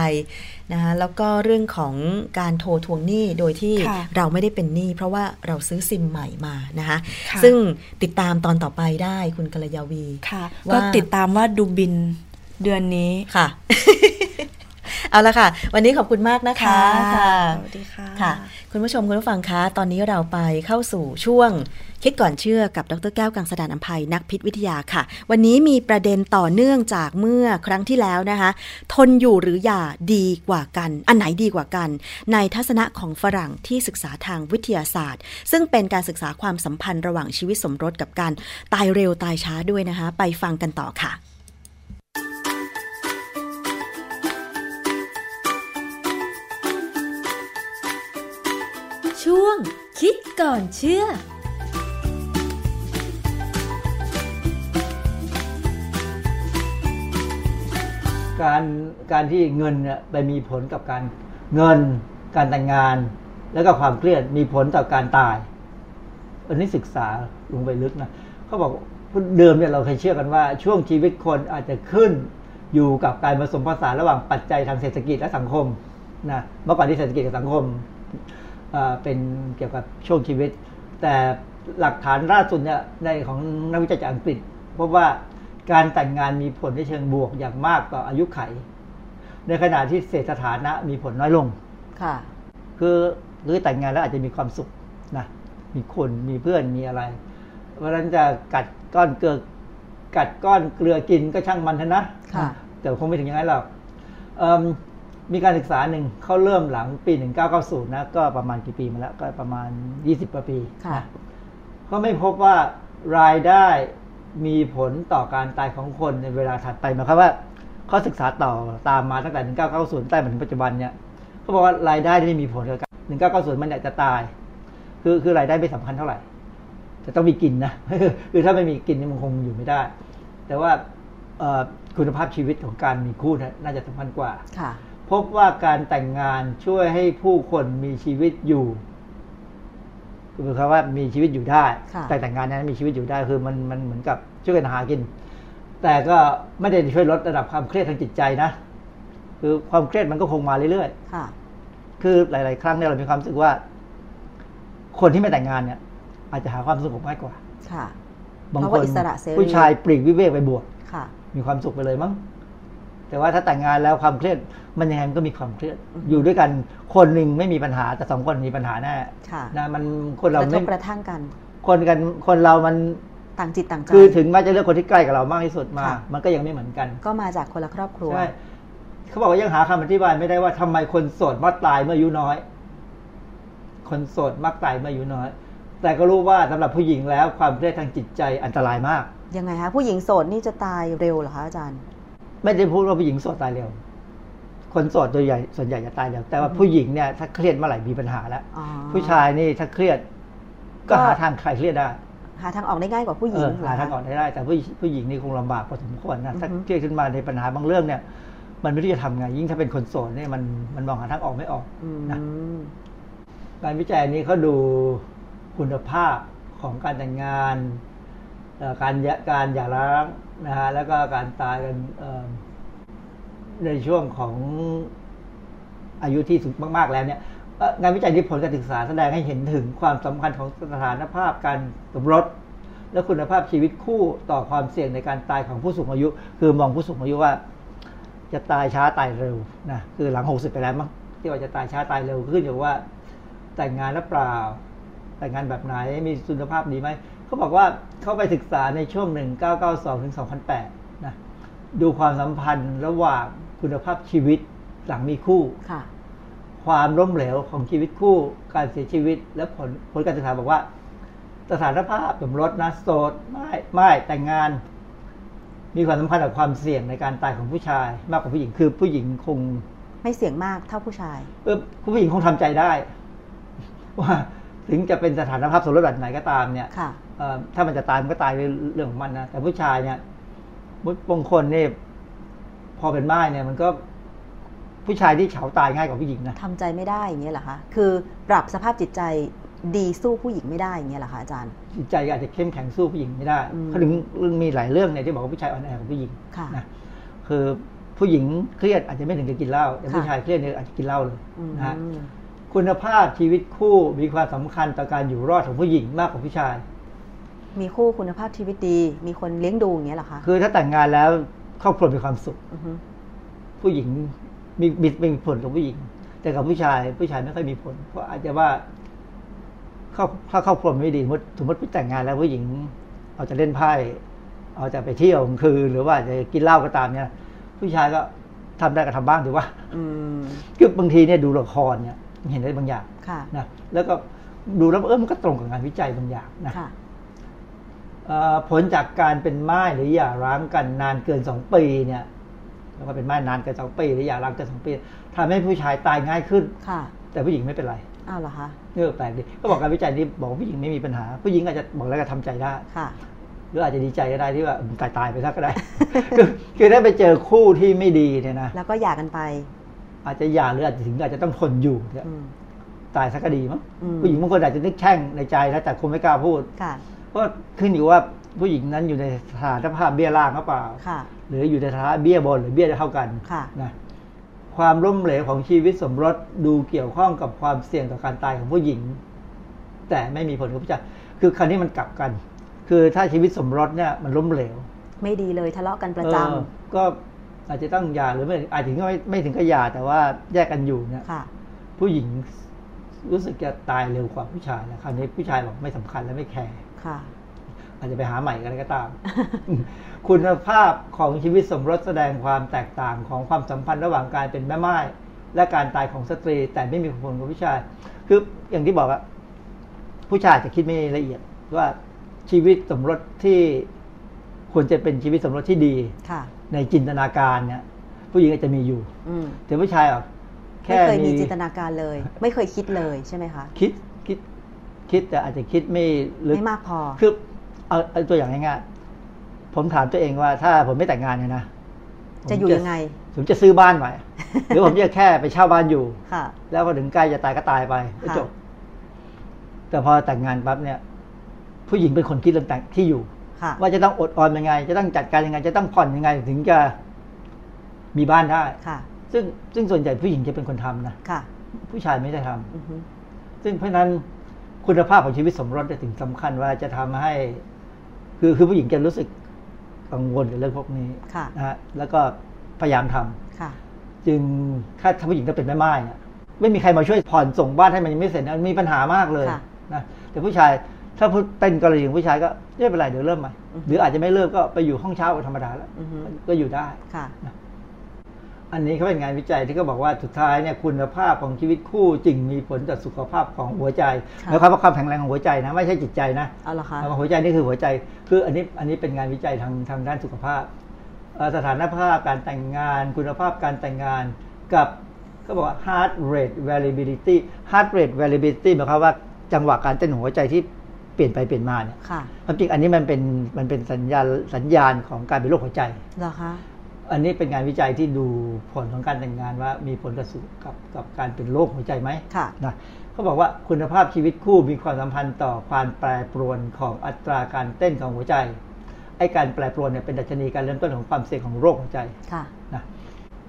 นะคะแล้วก็เรื่องของการโทรทวงหนี้โดยที่ค่ะเราไม่ได้เป็นหนี้เพราะว่าเราซื้อซิมใหม่มานะคะค่ะซึ่งติดตามตอนต่อไปได้คุณกัลยาวีค่ะว่าก็ติดตามว่าดูบินเดือนนี้ค่ะ เอาละค่ะ วันนี้ขอบคุณมากนะคะสวัสดีค่ะค่ะ คุณผู้ชมคุณผู้ฟังคะ ตอนนี้เราไปเข้าสู่ช่วงคิดก่อนเชื่อกับดรแก้วกังสดานอัมภัยนักพิษวิทยาค่ะ วันนี้มีประเด็นต่อเนื่องจากเมื่อครั้งที่แล้วนะคะ ทนอยู่หรืออย่าดีกว่ากัน อันไหนดีกว่ากัน ในทัศนะของฝรั่งที่ศึกษาทางวิทยาศาสตร์ ซึ่งเป็นการศึกษาความสัมพันธ์ระหว่างชีวิตสมรสกับการตายเร็วตายช้าด้วยนะคะ ไปฟังกันต่อค่ะ ช่วง คิดก่อนเชื่อการการที่เงินเนี่ยไปมีผลกับการเงิน การแต่งงาน แล้วก็ความเครียดมีผลต่อการตาย อันนี้ศึกษาลงไปลึกนะเขาบอกเดิมเนี่ยเราเคยเชื่อกันว่า ช่วงชีวิตคนอาจจะขึ้นอยู่กับการผสมผสานระหว่างปัจจัยทางเศรษฐกิจและสังคมนะเมื่อก่อนที่เศรษฐกิจกับสังคม เอ่อเป็นเกี่ยวกับช่วงชีวิต แต่หลักฐานล่าสุดเนี่ยในของนักวิจัยจากอังกฤษพบว่าการแต่งงานมีผลในเชิงบวกอย่างมากต่ออายุไข ในขณะที่เศรษฐฐานะมีผลน้อยลงค่ะคือหรือแต่งงานแล้วอาจจะมีความสุขนะมีคนมีเพื่อนมีอะไร เพราะฉะนั้นจะกัดก้อนเกลือกัดก้อนเกลือกินก็ช่างมันเถอะนะค่ะแต่คงไม่ถึงอย่างนั้นหรอกเอิ่ มมีการศึกษาหนึ่งเขาเริ่มหลังปี 1990 นะ ก็ประมาณกี่ปีมาแล้ว ก็ประมาณ 20กว่าปีค่ะนะเขาไม่พบว่ารายได้มีผลต่อการตายของคนในเวลาถัดไปหมายความว่าเขาศึกษาต่อตามมาตั้งแต่ 1990ใต้มาถึงปัจจุบันเนี่ยเขาบอกว่ารายได้ไม่มีผลกับการ1990 มันอยากจะตาย คือคือรายได้ไม่สำคัญเท่าไหร่แต่ต้องมีกินนะคือถ้าไม่มีกินนี่มันคงอยู่ไม่ได้ แต่ว่าเอ่อคุณภาพชีวิตของการมีคู่นะน่าจะสำคัญกว่าค่ะ พบว่าการแต่งงานช่วยให้ผู้คนมีชีวิตอยู่คือคำว่ามีชีวิตอยู่ได้ค่ะแต่แต่งงานนั้นมีชีวิตอยู่ได้คือมันมันเหมือนกับช่วยกันหากิน แต่ก็ไม่ได้ช่วยลดระดับความเครียดทางจิตใจนะ คือความเครียดมันก็คงมาเรื่อยๆค่ะคือหลาย ๆ ครั้งเนี่ยเรามีความรู้สึกว่า คนที่ไม่แต่งงานเนี่ย อาจจะหาความสงบง่ายกว่า ค่ะบางเพราะคว่านอิสระเสรีผู้ชายปลีกวิเวกไปบวชค่ะมีความสุขไปเลยมั้ง แต่ว่าถ้าแต่งงานแล้วความเครียดมันยังไงมันก็มีความเครียดอือฮึอยู่ด้วยกันคนหนึ่งไม่มีปัญหาแต่สองคนมีปัญหาแน่ค่ะนะมันคนเรากระทไม่บกระทั่งกัน คนกันคนเรามันต่างจิตต่างใจคือถึงแม้จะเลือกคนที่ใกล้กับเรามากที่สุดมาค่ะมันก็ยังไม่เหมือนกัน ก็มาจากคนละครอบครัวใช่เขาบอกว่ายังหาคำอธิบายไม่ได้ว่าทำไมคนโสดมักตายเมื่ออายุน้อย คนโสดมักตายเมื่ออายุน้อย แต่ก็รู้ว่าสำหรับผู้หญิงแล้วความเครียดทางจิตใจอันตรายมากยังไงคะผู้หญิงโสดนี่จะตายเร็วเหรอคะอาจารย์ ไม่ได้พูดว่าผู้หญิงโสดตายเร็ว คนโสดโดยใหญ่ส่วนใหญ่จะตายเร็วแต่ว่าผู้หญิงเนี่ยถ้าเครียดเมื่อไหร่มีปัญหาแล้วอ๋อผู้ชายนี่ถ้าเครียดก็ก็หาทางคลายเครียดได้หาทางออกได้ง่ายกว่าผู้หเอญิงอเหรหาอทางคะออกได้ แต่ผู้ผู้หญิงนี่คงลำบากพอสมควรนะถ้าอือฮึเครียดขึ้นมาในปัญหาบางเรื่องเนี่ย มันไม่รู้จะทำไง ยิ่งถ้าเป็นคนโสดเนี่ยมันมันมองหาทางออกไม่ออกอืมนะงานวิจัยนี้เขาดูคุณภาพของการแต่งงานเอ่อ การการหย่าร้างนะฮะแล้วก็การตายกันในช่วงของอายุที่สูงมาก ๆ แล้วเนี่ยงานวิจัยนี้ผลการศึกษาแสดงให้เห็นถึงความสำคัญของสถานภาพการสมรสและคุณภาพชีวิตคู่ต่อความเสี่ยงในการตายของผู้สูงอายุ คือมองผู้สูงอายุว่า จะตายช้าตายเร็วนะคือหลังหกสิบไปแล้วมั้งที่ว่าจะตายช้าตายเร็วขึ้นอยู่ว่า แต่งงานหรือเปล่า แต่งงานแบบไหนมีคุณภาพดีไหม เขาบอกว่าเขาไปศึกษาในช่วง 1992ถึง2008นะดูความสัมพันธ์ระหว่างคุณภาพชีวิตหลังมีคู่ค่ะ ความล้มเหลวของชีวิตคู่ การเสียชีวิตและผลผลการศึกษาบอกว่า สถานภาพสมรสนะโสดไม่ไม่แต่งงาน มีความสัมพันธ์กับความเสี่ยงในการตายของผู้ชาย มากกว่าผู้หญิงคือผู้หญิงคง ไม่เสี่ยงมากเท่าผู้ชายเออผู้หญิงคงทำใจได้ ว่าถึงจะเป็นสถานภาพสมรสแบบไหนก็ตามเนี่ยค่ะเอ่อ ถ้ามันจะตายมันก็ตายเป็นเรื่องของมันนะแต่ผู้ชายเนี่ยบางคนเนี่ยพอเป็นไม้เนี่ยมันก็ผู้ชายที่เฉาตายง่ายกว่าผู้หญิงนะทำใจไม่ได้อย่างเงี้ยเหรอคะคือปรับสภาพจิตใจดีสู้ผู้หญิงไม่ได้อย่างเงี้ยเหรอคะอาจารย์ จิตใจอาจจะเข้มแข็งสู้ผู้หญิงไม่ได้อืมเขาถึงมีหลายเรื่องเนี่ยที่บอกว่าผู้ชายอ่อนแอกว่าผู้หญิงค่ะนะคือผู้หญิงเครียดอาจจะไม่ถึงกับกินเหล้าแต่ค่ะผู้ชายเครียดเนี่ยอาจจะกินเหล้าเลยอืมนะฮะคุณภาพชีวิตคู่มีความสำคัญต่อการอยู่รอดของผู้หญิงมากกว่าผู้ชาย มีคู่คุณภาพชีวิตดี มีคนเลี้ยงดูอย่างเงี้ยเหรอคะ คือถ้าแต่งงานแล้วครอบครัวมีความสุขอฮึผู้หญิงมีมีมีผลกับผู้หญิง แต่กับผู้ชายผู้ชายไม่ค่อยมีผล เพราะอาจจะว่าครอบถ้าครอบครัวไม่ดีสมมติสมมติพี่แต่งงานแล้วผู้หญิงเอาจะเล่นไพ่เอาจะไปเที่ยวกลางคืนหรือว่าจะกินเหล้าก็ตามเนี่ย ผู้ชายก็ทำได้ก็ทำบ้างถือว่า อืม คือบางทีเนี่ยดูละครเนี่ยเห็นได้บางอย่างค่ะ นะแล้วก็ดูแล้วเออมันก็ตรงกับงานวิจัยบางอย่างนะ ค่ะเอ่อ ผลจากการเป็นม่ายหรือหย่าร้างกันนานเกินสองปีเนี่ยแล้วก็เป็นม่ายนานเกินสองปีหรือหย่าร้างเกินสองปีทำให้ผู้ชายตายง่ายขึ้นค่ะ แต่ผู้หญิงไม่เป็นไรอ้าวเหรอคะเนื่อแปลกดีก็บอกการวิจัยนี้บอกว่าผู้หญิงไม่มีปัญหา ผู้หญิงอาจจะบอกแล้วก็ทำใจได้ค่ะหรืออาจจะดีใจก็ได้ที่ว่าตายตายๆไปซะก็ได้คือคือถ้าไปเจอคู่ที่ไม่ดีเนี่ยนะแล้วก็หย่ากันไป อาจจะหย่าหรืออาจจะถึงอาจจะต้องทนอยู่เนี่ยอืมตายซะก็ดีมั้งอืมผู้หญิงบางคนอาจจะนึกแช่งในใจแล้วแต่คงไม่กล้าพูดค่ะ เพราะขึ้นอยู่ว่าผู้หญิงนั้นอยู่ในสถานภาพเบี้ยล่างหรือเปล่าค่ะหรืออยู่ในสถานะเบี้ยบนหรือเบี้ยเท่ากันค่ะนะความล้มเหลวของชีวิตสมรสดูเกี่ยวข้องกับความเสี่ยงต่อการตายของผู้หญิง แต่ไม่มีผลกับผู้ชายคือคราวนี้มันกลับกัน คือถ้าชีวิตสมรสเนี่ยมันล้มเหลว ไม่ดีเลยทะเลาะกันประจเออก็อาจจะต้องหย่าหรือไม่อาจถึงก็ไม่ไม่ถึงกับหย่าแต่ว่าแยกกันอยู่เนี่ยำค่ะผู้หญิงรู้สึกจะตายเร็วกว่าผู้ชายแล้วคราวนี้ผู้ชายบอกไม่สำคัญและไม่แคร์ค่ะ อาจจะไปหาใหม่กันก็ตาม คุณภาพของชีวิตสมรสแสดงความแตกต่างของความสัมพันธ์ระหว่างการเป็นแม่ไม้และการตายของสตรี แต่ไม่มีผลกับผู้ชาย คืออย่างที่บอกอะผู้ชายจะคิดไม่ละเอียดว่าชีวิตสมรสที่ควรจะเป็นชีวิตสมรสที่ดีค่ะในจินตนาการเนี่ย ผู้หญิงอาจจะมีอยู่อืมแต่ผู้ชายอะไม่แค่เคยมีจินตนาการเลย ไม่เคยคิดเลยใช่ไหมคะ คิด คิดคิดแต่อาจจะคิดไม่ลึกไม่มากพอ คือเอาเอาตัวอย่างง่ายๆผมถามตัวเองว่าถ้าผมไม่แต่งงานเนี่ยนะผมจะอยู่ยังไง ผมจะซื้อบ้านใหม่หรือผมจะแค่ไปเช่าบ้านอยู่ค่ะแล้วพอถึงใกล้จะตายก็ตายไปก็ค่ะจบ แต่พอแต่งงานปั๊บเนี่ย ผู้หญิงเป็นคนคิดเรื่องแต่งที่อยู่ค่ะว่าจะต้องอดออมยังไง จะต้องจัดการยังไง จะต้องผ่อนยังไง ถึงจะมีบ้านได้ค่ะ ซึ่งซึ่งส่วนใหญ่ผู้หญิงจะเป็นคนทำนะค่ะ ผู้ชายไม่ได้ทำอือฮึซึ่งเพราะฉะนั้น คุณภาพของชีวิตสมรสเนี่ยถึงสำคัญว่าจะทำให้ คือคือผู้หญิงจะรู้สึกกังวลกับเรื่องพวกนี้ค่ะนะฮะแล้วก็พยายามทำค่ะ จึงถ้าถ้าผู้หญิงต้องเป็นแม่ไม้เนี่ยไม่มีใครมาช่วยผ่อนส่งบ้านให้มันยังไม่เสร็จนะมีปัญหามากเลยค่ะนะแต่ผู้ชายถ้าพูดเป็นกรณีของผู้ชายก็ไม่เป็นไรเดี๋ยวเริ่มใหม่อือฮึหรืออาจจะไม่เริ่มก็ไปอยู่ห้องเช้าธรรมดาแล้วอือฮึก็อยู่ได้ค่ะ อันนี้เขาเป็นงานวิจัยที่เขาบอกว่าสุดท้ายเนี่ยคุณภาพของชีวิตคู่จึงมีผลต่อสุขภาพของหัวใจค่ะหมายความว่าความแข็งแรงของหัวใจนะไม่ใช่จิตใจนะเอาเหรอคะคำว่าหัวใจนี่คือหัวใจ คืออันนี้อันนี้เป็นงานวิจัยทางทางด้านสุขภาพเอ่อสถานภาพการแต่งงาน คุณภาพการแต่งงานกับก็บอกว่า heart rate variability heart rate variability หมายความว่าจังหวะการเต้นของหัวใจที่เปลี่ยนไปเปลี่ยนมาเนี่ยค่ะความจริงอันนี้มันเป็นมันเป็นสัญญาณสัญญาณของการเป็นโรคหัวใจเหรอคะ อันนี้เป็นงานวิจัยที่ดูผลของการแต่งงานว่ามีผลกระสุกับกับการเป็นโรคหัวใจไหมค่ะนะเขาบอกว่าคุณภาพชีวิตคู่มีความสัมพันธ์ต่อความแปรปรวนของอัตราการเต้นของหัวใจไอ้การแปรปรวนเนี่ยเป็นดัชนีการเริ่มต้นของความเสี่ยงของโรคหัวใจค่ะนะ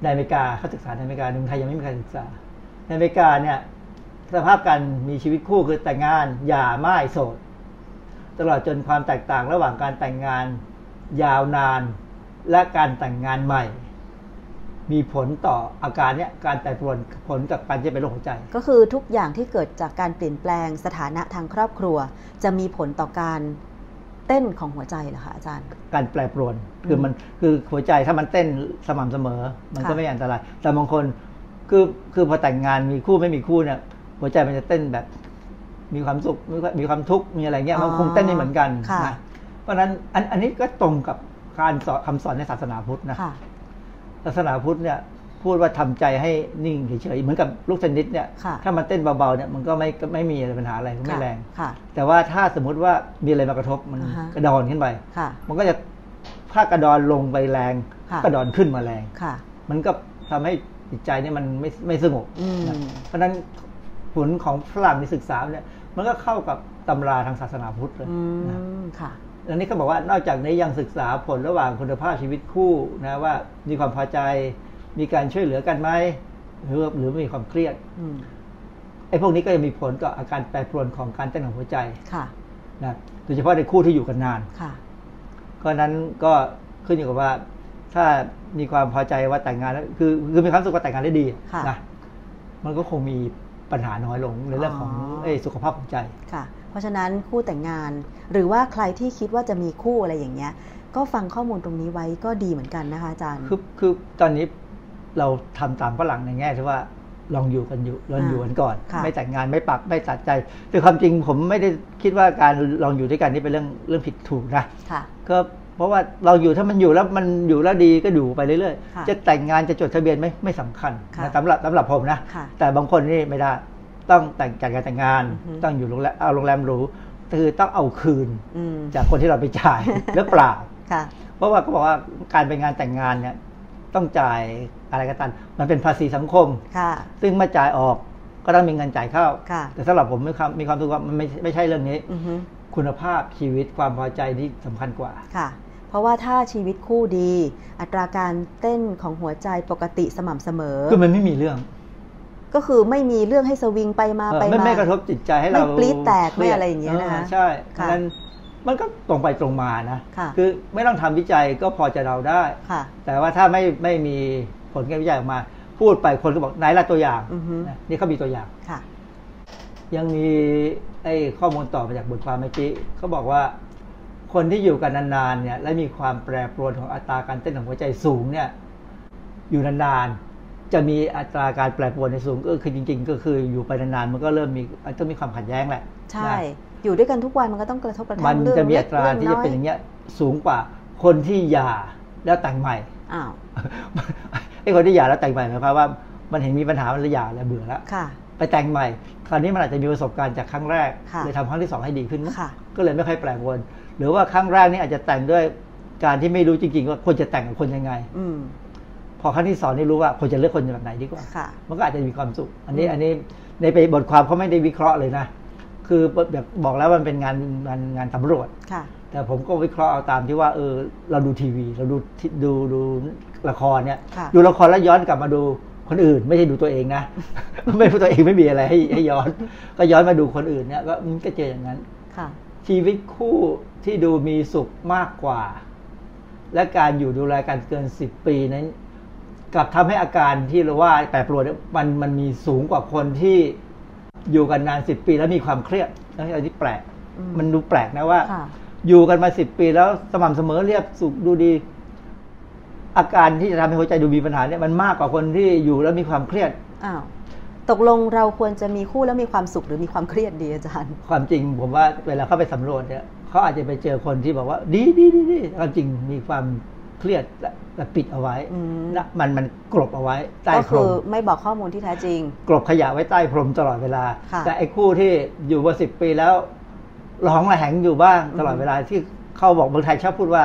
ในอเมริกาเขาศึกษาในอเมริกาในเมืองไทยยังไม่มีการศึกษา ในอเมริกาเนี่ยสภาพการมีชีวิตคู่คือแต่งงานหย่าม่ายโสด ตลอดจนความแตกต่างระหว่างการแต่งงานยาวนาน และการแต่งงานใหม่ มีผลต่ออาการเนี้ยการแปรปรวนผลกับการที่เป็นโรคหัวใจ ก็คือทุกอย่างที่เกิดจากการเปลี่ยนแปลงสถานะทางครอบครัว จะมีผลต่อการเต้นของหัวใจเหรอคะอาจารย์ การแปรปรวนคือมันคือหัวใจถ้ามันเต้นสม่ำเสมอ มันก็ค่ะไม่อันตราย แต่บางคนคือคือพอแต่งงานมีคู่ไม่มีคู่เนี่ย หัวใจมันจะเต้นแบบ มีความสุขมีความมีความทุกข์มีอะไรเงี้ยมันคงเต้นไม่เหมือนกันค่ะนะเพราะฉะนั้นอันอันนี้ก็ตรงกับ การสอนคำสอนในศาสนาพุทธนะค่ะศาสนาพุทธเนี่ยพูดว่าทำใจให้นิ่งเฉยๆเหมือนกับลูกเทนนิสเนี่ยค่ะถ้ามันเต้นเบาๆเนี่ยมันก็ไม่ก็ไม่มีอะไรปัญหาอะไรก็ไม่แรงค่ะแต่ว่าถ้าสมมุติว่ามีอะไรมากระทบมันอ่าฮะกระดอนขึ้นไปค่ะมันก็จะถ้ากระดอนลงไปแรงค่ะกระดอนขึ้นมาแรงค่ะมันก็ทำให้จิตใจเนี่ยมันไม่ไม่สงบอืมนะเพราะฉะนั้นผลของฝรั่งที่ศึกษาเนี่ย มันก็เข้ากับตำราทางศาสนาพุทธเลยอืนะมค่ะ อันนี้เขาบอกว่านอกจากนี้ยังศึกษาผลระหว่างคุณภาพชีวิตคู่นะว่ามีความพอใจ มีการช่วยเหลือกันไหมหรือหรือมีความเครียดอืมไอ้พวกนี้ก็จะมีผลต่ออาการแปรปรวนของการเต้นของหัวใจค่ะนะโดยเฉพาะในคู่ที่อยู่กันนานค่ะก็นั้นก็ขึ้นอยู่กับว่า ถ้ามีความพอใจว่าแต่งงานแล้วคือคือมีความสุขว่าแต่งงานได้ดีค่ะนะมันก็คงมีปัญหาน้อยลงในเรื่องของอ๋อเอ้ยสุขภาพของใจค่ะเพ ราะฉะนั้นคู่แต่งงาน หรือว่าใครที่คิดว่าจะมีคู่อะไรอย่างเงี้ย ก็ฟังข้อมูลตรงนี้ไว้ก็ดีเหมือนกันนะคะอาจารย์คือคือตอนนี้เราทำตามฝรั่งในแง่ที่ว่าลองอยู่กันอยู่ลองอยู่กันก่อนค่ะไม่แต่งงานไม่ปักไม่ตัดใจแต่ความจริงผมไม่ได้คิดว่าการลองอยู่ด้วยกันนี่เป็นเรื่องเรื่องผิดถูกนะค่ะก็เพราะว่าเราอยู่ถ้ามันอยู่แล้วมันอยู่แล้วดีก็อยู่ไปเรื่อยค่ะๆจะแต่งงานจะจดทะเบียนไม่ไม่สำคัญค่ะนะสำหรับสำหรับผมนะค่ะแต่บางคนนี่ไม่ได้ ต้องแต่งจัดการแต่งงานอือฮึต้องอยู่โรงแรมเอาโรงแรมหรูคือต้องเอาคืนอืมจากคนที่เราไปจ่ายหรือเปล่าค่ะเพราะว่าเขาบอกว่าการไปงานแต่งงานเนี่ย ต้องจ่ายอะไรก็ตามมันเป็นภาษีสังคมค่ะ ซึ่งเมื่อจ่ายออกก็ต้องมีเงินจ่ายเข้าค่ะแต่สำหรับผมมีความมีความรู้สึกว่ามันไม่ไม่ใช่เรื่องนี้อือฮึคุณภาพชีวิตความพอใจที่สำคัญกว่าค่ะ เพราะว่าถ้าชีวิตคู่ดี อัตราการเต้นของหัวใจปกติสม่ำเสมอ คือมันไม่มีเรื่อง ก็คือไม่มีเรื่องให้สวิงไปมาเออไปไม่มาไม่กระทบจิตใจให้เราไม่ปรี๊ดแตกคไม่ดอะไรอย่างเงี้ยนะคะใช่เพค่ะราะฉะนั้นมันก็ตรงไปตรงมานะค่ะอไม่ต้องทำวิจัยก็พอจะเดาได้ค่ะแต่ว่าถ้าไม่ไม่มีผลการวิจัยออกมา พูดไปคนก็บอกไหนละตัวอย่างอือฮึนะนี่เขามีตัวอย่างค่ะ ยังมีไอ้ข้อมูลต่อมาจากบทความเมื่อกี้เขาบอกว่า คนที่อยู่กันนานๆเนี่ย และมีความแปรปรวนของอัตราการเต้นของหัวใจสูงเนี่ย อยู่นานๆ จะมีอัตราการแปรปรวนในสูงก็คือจริง ๆ ก็คืออยู่ไปนานๆมันก็เริ่มมีต้องมีความขัดแย้งแหละใช่นะอยู่ด้วยกันทุกวันมันก็ต้องกระทบกระทั่มังนเรื่องจะมีเล็อักตราเรื่องที่น้จะอยเป็นอย่างเงี้ยสูงกว่าคนที่หย่าแล้วแต่งใหม่อ้าวไอ้คนที่หย่าแล้วแต่งใหม่หมายความว่า มันเห็นมีปัญหามันเลยหย่าแล้วเบื่อแล้วค่ะไปแต่งใหม่ คราวนี้มันอาจจะมีประสบการณ์จากครั้งแรกค่ะเลยทำครั้งที่สองให้ดีขึ้นมั้งค่ะก็เลยไม่ค่อยแปลกวนหรือว่าครั้งแรกนี่อาจจะแต่งด้วยการที่ไม่รู้จริงๆว่าควรจะแต่งกับคนยังไง อืมพอครั้งที่สองนี่รู้ว่าควรจะเลือกคนแบบไหนดีกว่าค่ะมันก็อาจจะมีความสุข อันนี้อืมอันนี้ในไปบทความเขาไม่ได้วิเคราะห์เลยนะ คือแบบบอกแล้วมันเป็นงานงานงานสำรวจค่ะแต่ผมก็วิเคราะห์เอาตามที่ว่าเออเราดูทีวี เราดูที่ดูดูละครเนี่ยค่ะดูละครแล้วย้อนกลับมาดูคนอื่น ไม่ใช่ดูตัวเองนะ ไม่ดูตัวเองไม่มีอะไรให้ให้ย้อน ก็ย้อนมาดูคนอื่นเนี่ยก็มันก็เจออย่างนั้นค่ะ ชีวิตคู่ที่ดูมีสุขมากกว่า และการอยู่ดูแลกันเกินสิบปีนั้น กลับทำให้อาการที่เราว่าแปรปรวนเนี่ยมันมันมีสูงกว่าคนที่อยู่กันนานสิบปีแล้วมีความเครียดแล้วอันนี้แปลกอืมมันดูแปลกนะว่าค่ะอยู่กันมาสิบปีแล้วสม่ำเสมอเรียบสุขดูดี อาการที่จะทำให้หัวใจดูมีปัญหาเนี่ยมันมากกว่าคนที่อยู่แล้วมีความเครียดอ้าวตกลงเราควรจะมีคู่แล้วมีความสุขหรือมีความเครียดดีอาจารย์ ความจริงผมว่าเวลาเข้าไปสำรวจเนี่ยเขาอาจจะไปเจอคนที่บอกว่า ดีดีดีดีความจริงมีความ เครียดและและปิดเอาไว้อืมนะมันมันกลบเอาไว้ใต้ก็พรคือมไม่บอกข้อมูลที่แท้จริง กลบขยะไว้ใต้พรมตลอดเวลาค่ะแต่ไอ้คู่ที่อยู่มาสิบปีแล้วร้องระแหงอยู่บ้างตลอดอืมเวลาที่เขาบอกเมืองไทยชอบพูดว่า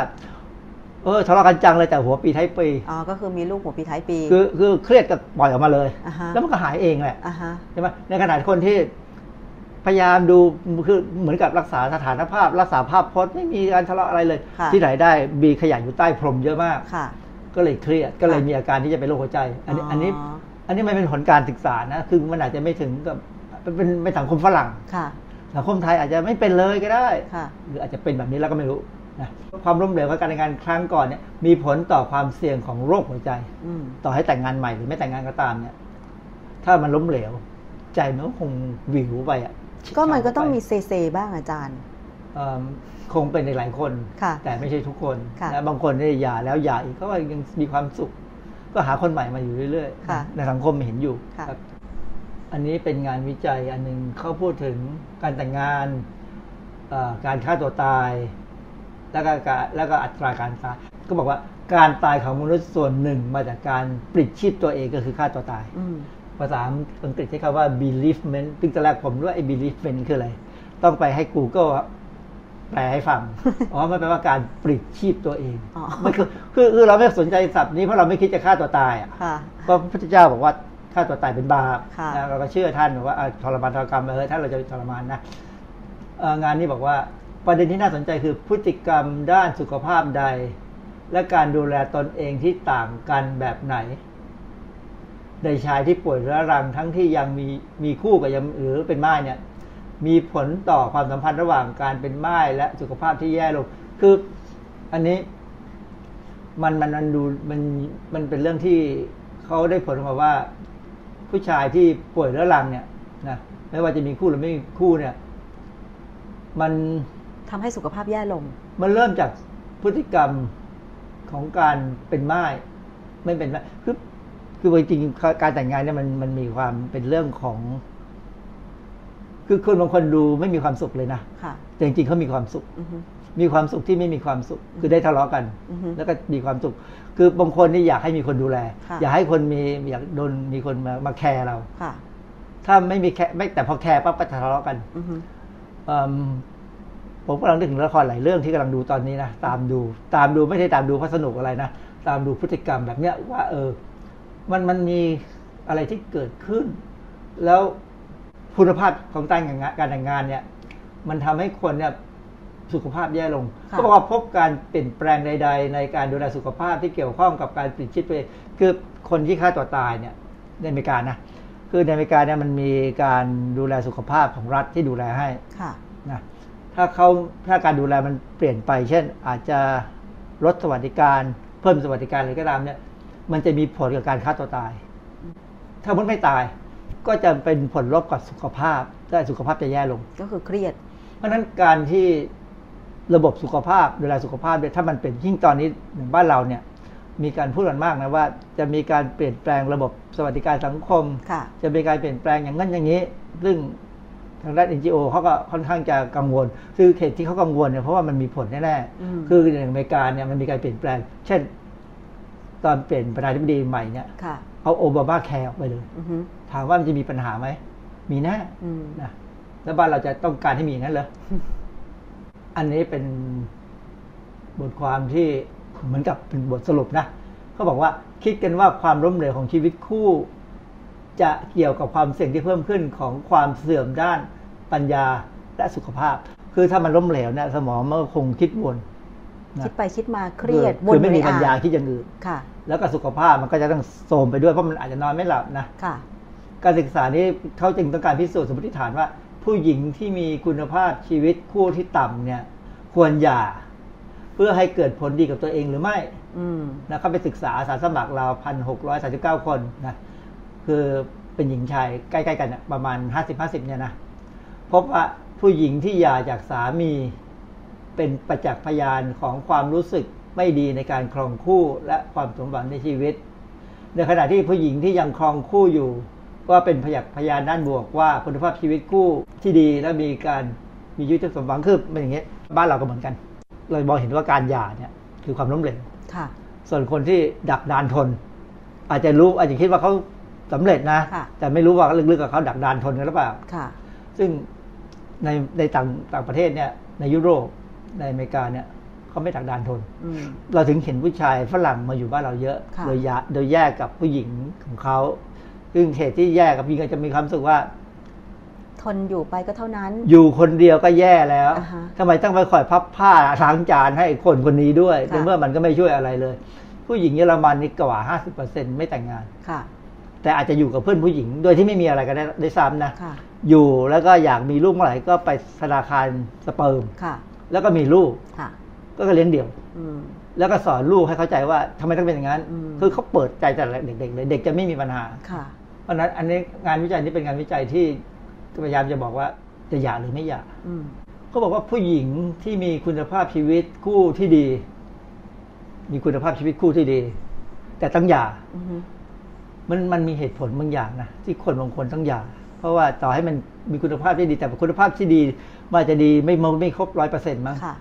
เออทะเลาะกันจังเลยแต่หัวปีท้ายปีอ๋อก็คือมีลูกหัวปีท้ายปี คือคือเครียดก็ปล่อยออกมาเลยอ่าฮะแล้วมันก็หายเองแหละอ่าฮะใช่ไหมในขณะที่คนที่ พยายามดูคือเหมือนกับรักษาสถานภาพ รักษาภาพพจน์ไม่มีการทะเลาะอะไรเลยค่ะที่ไหนได้มีขยะอยู่ใต้พรมเยอะมากค่ะก็เลยเครียดก็เลยค่ะมีอาการที่จะเป็นโรคหัวใจ อันนี้อ๋ออัอันนี้อันนี้มันเป็นผลการศึกษานะคือมันอาจจะไม่ถึงกับเป็นเป็นเป็นสังคมฝรั่งค่ะสังคมไทยอาจจะไม่เป็นเลยก็ได้ค่ะหรืออาจจะเป็นแบบนี้แล้วก็ไม่รู้นะความล้มเหลวของการแต่งงานครั้งก่อนเนี่ยมีผลต่อความเสี่ยงของโรคหัวใจอืมต่อให้แต่งงานใหม่หรือไม่แต่งงานก็ตามเนี่ย ถ้ามันล้มเหลว ใจมันก็คงวิวไปอะ ก็มันก็ต้องมีไปเซเซบ้างอาจารย์เอิ่มคงเป็นในหลายคนค่ะแต่ไม่ใช่ทุกคนค่ะนะบางคนเนี่ยหย่าแล้วหย่าอีกก็ยังมีความสุข ก็หาคนใหม่มาอยู่เรื่อยค่ะๆในสังคมเห็นอยู่ค่ะครับ อันนี้เป็นงานวิจัยอันหนึงเขาพูดถึงการแต่งงานเอ่อการฆ่าตัวตาย แล้วก็การแล้วก็อัตราการตาย ก็บอกว่าการตายของมนุษย์ส่วนหนึ่งมาจากการปลิดชีพตัวเองก็คือฆ่าตัวตายอืม ภาษาอังกฤษใช้คำว่า beliefment ซึ่งตอนแรกผมรู้ว่าไอ้ beliefment คืออะไร ต้องไปให้ Google อะแปลให้ฟัง อ๋อ มันแปลว่าการปลิดชีพตัวเองอ๋อมันคือคือคือเราไม่สนใจศัพท์นี้เพราะเราไม่คิดจะฆ่าตัวตายอะค่ะก็พระพุทธเจ้าบอกว่าฆ่าตัวตายเป็นบาปค่ะนะเราก็เชื่อท่านว่าอะทรมานทรกรรมเออถ้าเราจะทรมานนะเอ่องานนี้บอกว่าประเด็นที่น่าสนใจคือพฤติกรรมด้านสุขภาพใด และการดูแลตนเองที่ต่างกันแบบไหน ในชายที่ป่วยเรื้อรังทั้งที่ยังมีมีคู่กับยังหรือเป็นม่ายเนี่ยมีผลต่อความสัมพันธ์ระหว่างการเป็นม่ายและสุขภาพที่แย่ลง คืออันนี้มันมันมันดูมันมันเป็นเรื่องที่เขาได้ผลออกมาว่า ผู้ชายที่ป่วยเรื้อรังเนี่ยนะไม่ว่าจะมีคู่หรือไม่มีคู่เนี่ย มันทำให้สุขภาพแย่ลง มันเริ่มจากพฤติกรรมของการเป็นม่าย ไม่เป็นม่ายคือ คือจริงๆการแต่งงานเนี่ยมันมันมีความเป็นเรื่องของ คือคนบางคนดูไม่มีความสุขเลยนะค่ะแต่จริงๆเขามีความสุขอือฮึมีความสุขที่ไม่มีความสุข คือได้ทะเลาะกันอือฮึแล้วก็มีความสุข คือบางคนนี่อยากให้มีคนดูแลค่ะอยากให้คนมีอยากโดนมีคนมามาแคร์เราค่ะถ้าไม่มีแคร์ไม่แต่พอแคร์ปั๊บก็ทะเลาะกันอือฮึเอิ่มผมกำลังนึกถึงละครหลายเรื่องที่กำลังดูตอนนี้นะตามดู ตามดูไม่ได้ตามดูเพราะสนุกอะไรนะตามดูพฤติกรรมแบบเนี้ยว่าเออ มันมันมีอะไรที่เกิดขึ้น แล้วคุณภาพของการแต่งงานการแต่งงานเนี่ย มันทำให้คนเนี่ยสุขภาพแย่ลงค่ะก็บอกว่าพบการเปลี่ยนแปลงใด ๆ ในการดูแลสุขภาพที่เกี่ยวข้องกับการปลิดชีพตัวเองคือคนที่ฆ่าตัวตายเนี่ยในอเมริกานะคือในอเมริกาเนี่ยมันมีการดูแลสุขภาพของรัฐที่ดูแลให้ค่ะนะถ้าเขาถ้าการดูแลมันเปลี่ยนไป เช่นอาจจะลดสวัสดิการ เพิ่มสวัสดิการอะไรก็ตามเนี่ย มันจะมีผลกับการฆ่าตัวตาย ถ้ามันไม่ตาย ก็จะเป็นผลลบกับสุขภาพและสุขภาพจะแย่ลง ก็คือเครียด เพราะฉะนั้นการที่ระบบสุขภาพดูแลสุขภาพเนี่ยถ้ามันเป็นยิ่งตอนนี้อย่างบ้านเราเนี่ยมีการพูดกันมากนะว่า จะมีการเปลี่ยนแปลงระบบสวัสดิการสังคมค่ะจะมีการเปลี่ยนแปลงอย่างนั้นอย่างนี้ ซึ่งทางด้าน NGO เขาก็ค่อนข้างจะกังวล คือเหตุที่เขากังวลเนี่ยเพราะว่ามันมีผลแน่อืมๆคืออย่างอเมริกาเนี่ยมันมีการเปลี่ยนแปลง เช่น ตอนเปลี่ยนประธานาธิบดีใหม่เนี่ยค่ะเอาโอบามาแคร์ออกไปเลยอือฮึถามว่ามันจะมีปัญหาไหม มีแน่อืมนะแล้วบ้านเราจะต้องการให้มีอย่างนั้นเหรออันนี้เป็นบทความที่เหมือนกับเป็นบทสรุปนะเขาบอกว่าคิดกันว่าความล้มเหลวของชีวิตคู่ จะเกี่ยวกับความเสี่ยงที่เพิ่มขึ้นของความเสื่อมด้านปัญญาและสุขภาพ คือถ้ามันล้มเหลวเนี่ยสมองมันก็คงคิดวนนะ คิดไปคิดมาเครียดคือไม่มียู่ในปัญญาอ่งคิดอย่างอื่นค่ะ แล้วก็สุขภาพมันก็จะต้องโทรมไปด้วยเพราะมันอาจจะนอนไม่หลับนะค่ะ การศึกษานี้เขาจึงต้องการพิสูจน์สมมติฐานว่า ผู้หญิงที่มีคุณภาพชีวิตคู่ที่ต่ำเนี่ย ควรหย่า เพื่อให้เกิดผลดีกับตัวเองหรือไม่อืมนะเขาไปศึกษาอาสาสมัครเราพันหกร้อยสาสิบเก้าคนนะคือเป็นหญิงชายใกล้ๆกันนะประมาณห้าสิบห้าสิบเนี่ยนะพบว่าผู้หญิงที่หย่าจากสามี เป็นประจักษ์พยานของความรู้สึกไม่ดีในการครองคู่และความสมหวังในชีวิต ในขณะที่ผู้หญิงที่ยังครองคู่อยู่ก็เป็นพยานพยานด้านบวกว่าคุณภาพชีวิตคู่ที่ดีและมีการมีชีวิตที่สมหวังคือเป็นอย่างเงี้ยบ้านเราก็เหมือนกัน เรามองเห็นว่าการหย่าเนี่ยคือความล้มเหลวค่ะส่วนคนที่ดักดานทน อาจจะรู้อาจจะคิดว่าเขาสำเร็จนะค่ะแต่ไม่รู้ว่าลึกๆกับเขาดักดานทนกันหรือเปล่าค่ะซึ่งในในต่างต่างประเทศเนี่ยในยุโรป ในอเมริกาเนี่ยเขาไม่ดักดานทนอืมเราถึงเห็นผู้ชายฝรั่งมาอยู่บ้านเราเยอะค่ะโดยยะโดยแยกกับผู้หญิงของเขาซึ่งเหตุที่แยกกับผู้หญิงก็จะมีความรู้สึกว่า ทนอยู่ไปก็เท่านั้น อยู่คนเดียวก็แย่แล้วอ่าฮะทำไมต้องไปคอยพับผ้าล้างจานให้คนคนนี้ด้วยค่ะในเมื่อมันก็ไม่ช่วยอะไรเลย ผู้หญิงเยอรมันนี่กว่า 50%ไม่แต่งงานค่ะแต่อาจจะอยู่กับเพื่อนผู้หญิง โดยที่ไม่มีอะไรกันได้ได้ซ้ำนะค่ะอยู่แล้วก็อยากมีลูกเมื่อไหร่ก็ไปธนาคารสเปิร์มค่ะ แล้วก็มีลูกค่ะก็เลี้ยงเดี่ยวอืมแล้วก็สอนลูกให้เข้าใจว่าทำไมต้องเป็นอย่างนั้นอืมคือเขาเปิดใจแต่เด็กๆเลยเด็กจะไม่มีปัญหาค่ะเพราะฉะนั้นอันนี้งานวิจัยนี้เป็นงานวิจัยที่พยายามจะบอกว่าจะหย่าหรือไม่หย่าอืมเขาบอกว่าผู้หญิงที่มีคุณภาพชีวิตคู่ที่ดี มีคุณภาพชีวิตคู่ที่ดี แต่ต้องหย่าอือฮึมันมันมีเหตุผลบางอย่างนะที่คนบางคนต้องหย่าเพราะว่าต่อให้มันมีคุณภาพที่ดีแต่คุณภาพที่ดี มันอาจจะดีไม่ไม่ครบร้อยเปอร์เซ็นต์มั้งค่ะ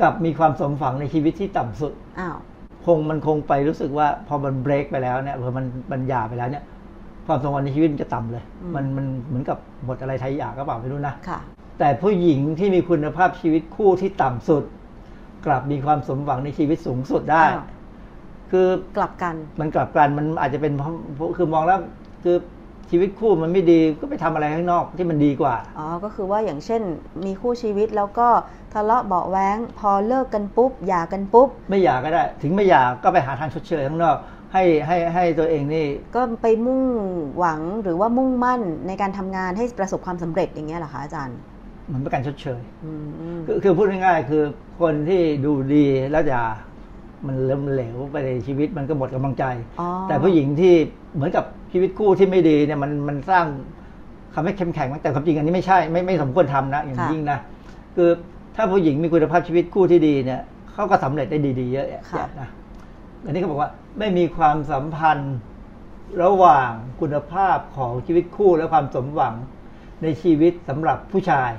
กับมีความสมฝังในชีวิตที่ต่ำสุดอ้าวคงมันคงไปรู้สึกว่าพอมันเบรกไปแล้วเนี่ยพอมันมันหย่าไปแล้วเนี่ยความสมหวังในชีวิตมันจะต่ำเลย มันมันเหมือนกับบทอะไรไทยหย่าก็เปล่าไม่รู้นะค่ะ แต่ผู้หญิงที่มีคุณภาพชีวิตคู่ที่ต่ำสุด กลับมีความสมหวังในชีวิตสูงสุดได้อ้าวคือกลับกัน มันกลับกันมันอาจจะเป็นเพราะคือมองแล้วคือ ชีวิตคู่มันไม่ดีก็ไปทำอะไรข้างนอกที่มันดีกว่า อ๋อ ก็คือว่าอย่างเช่น มีคู่ชีวิตแล้วก็ทะเลาะเบาะแว้ง พอเลิกกันปุ๊บหย่ากันปุ๊บ ไม่อยากก็ได้ ถึงไม่อยากก็ไปหาทางชดเชยข้างนอก ให้ให้ให้ตัวเองนี่ ก็ไปมุ่งหวังหรือว่ามุ่งมั่นในการทำงานให้ประสบความสำเร็จอย่างเงี้ยเหรอคะอาจารย์เหมือนเป็นการชดเชยอืมคือคือพูดง่ายๆคือคนที่ดูดีแล้วอย่ามันเริ่มเหลวไปในชีวิตมันก็หมดกำลังใจอ๋อแต่ผู้หญิงที่เหมือนกับ ชีวิตคู่ที่ไม่ดีเนี่ยมันมันสร้างทำให้เข้มแข็งแต่ความจริงอันนี้ไม่ใช่ไม่ไม่สมควรทำนะอย่างค่ะยิ่งนะคือถ้าผู้หญิงมีคุณภาพชีวิตคู่ที่ดีเนี่ยเขาก็สำเร็จได้ดีๆเยอะแยะค่ะนะอันนี้เขาบอกว่าไม่มีความสัมพันธ์ระหว่างคุณภาพของชีวิตคู่และความสมหวังในชีวิตสำหรับผู้ชาย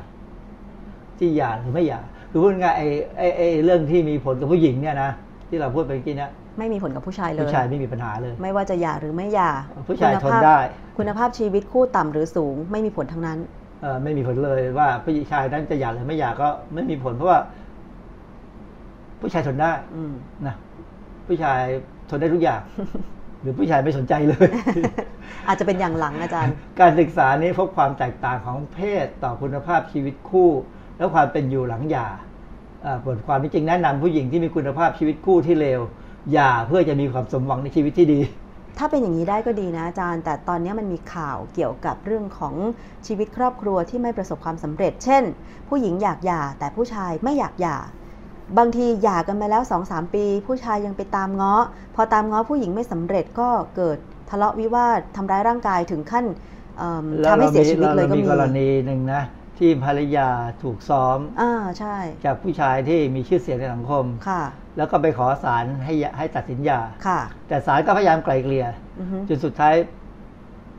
ที่หย่าหรือไม่หย่าคือพูดง่ายๆไอ้ไอ้ไอ้เรื่องที่มีผลกับผู้หญิงเนี่ยนะที่เราพูดไปเมื่อกี้เนะ ไม่มีผลกับผู้ชายเลย ผู้ชายไม่มีปัญหาเลย ไม่ว่าจะหย่าหรือไม่หย่าผู้ชายคุณทนภาพได้ คุณภาพชีวิตคู่ต่ำหรือสูง ไม่มีผลทั้งนั้นเอ่อไม่มีผลเลยว่าผู้ชายนั้นจะหย่าหรือไม่หย่าก็ไม่มีผลเพราะว่า ผู้ชายทนได้ อืมนะผู้ชายทนได้ทุกอย่าง หรือผู้ชายไม่สนใจเลย อาจจะเป็นอย่างหลังอาจารย์ การศึกษานี้พบความแตกต่างของเพศต่อคุณภาพชีวิตคู่ และความเป็นอยู่หลังหย่าอ่าบทความที่จริงแนะนำผู้หญิงที่มีคุณภาพชีวิตคู่ที่เลว หย่าเพื่อจะมีความสมหวังในชีวิตที่ดี ถ้าเป็นอย่างนี้ได้ก็ดีนะอาจารย์ แต่ตอนนี้มันมีข่าวเกี่ยวกับเรื่องของชีวิตครอบครัวที่ไม่ประสบความสำเร็จ เช่น ผู้หญิงอยากหย่าแต่ผู้ชายไม่อยากหย่าบางทีหย่ากันไปแล้ว2-3ปี ผู้ชายยังไปตามง้อ พอตามง้อผู้หญิงไม่สำเร็จก็เกิดทะเลาะวิวาททำร้ายร่างกายถึงขั้นเอิ่มแล้วทำให้เราเสียมีชีวิตเลยเราก็มีมีกรณีหนึ่งนะ ที่ภรรยาถูกซ้อมอ่าใช่ จากผู้ชายที่มีชื่อเสียงในสังคมค่ะ แล้วก็ไปขอศาลให้ยให้ตัดสินหย่าค่ะแต่ศาลก็พยายามไกลเกลี่ยอือฮึจนสุดท้าย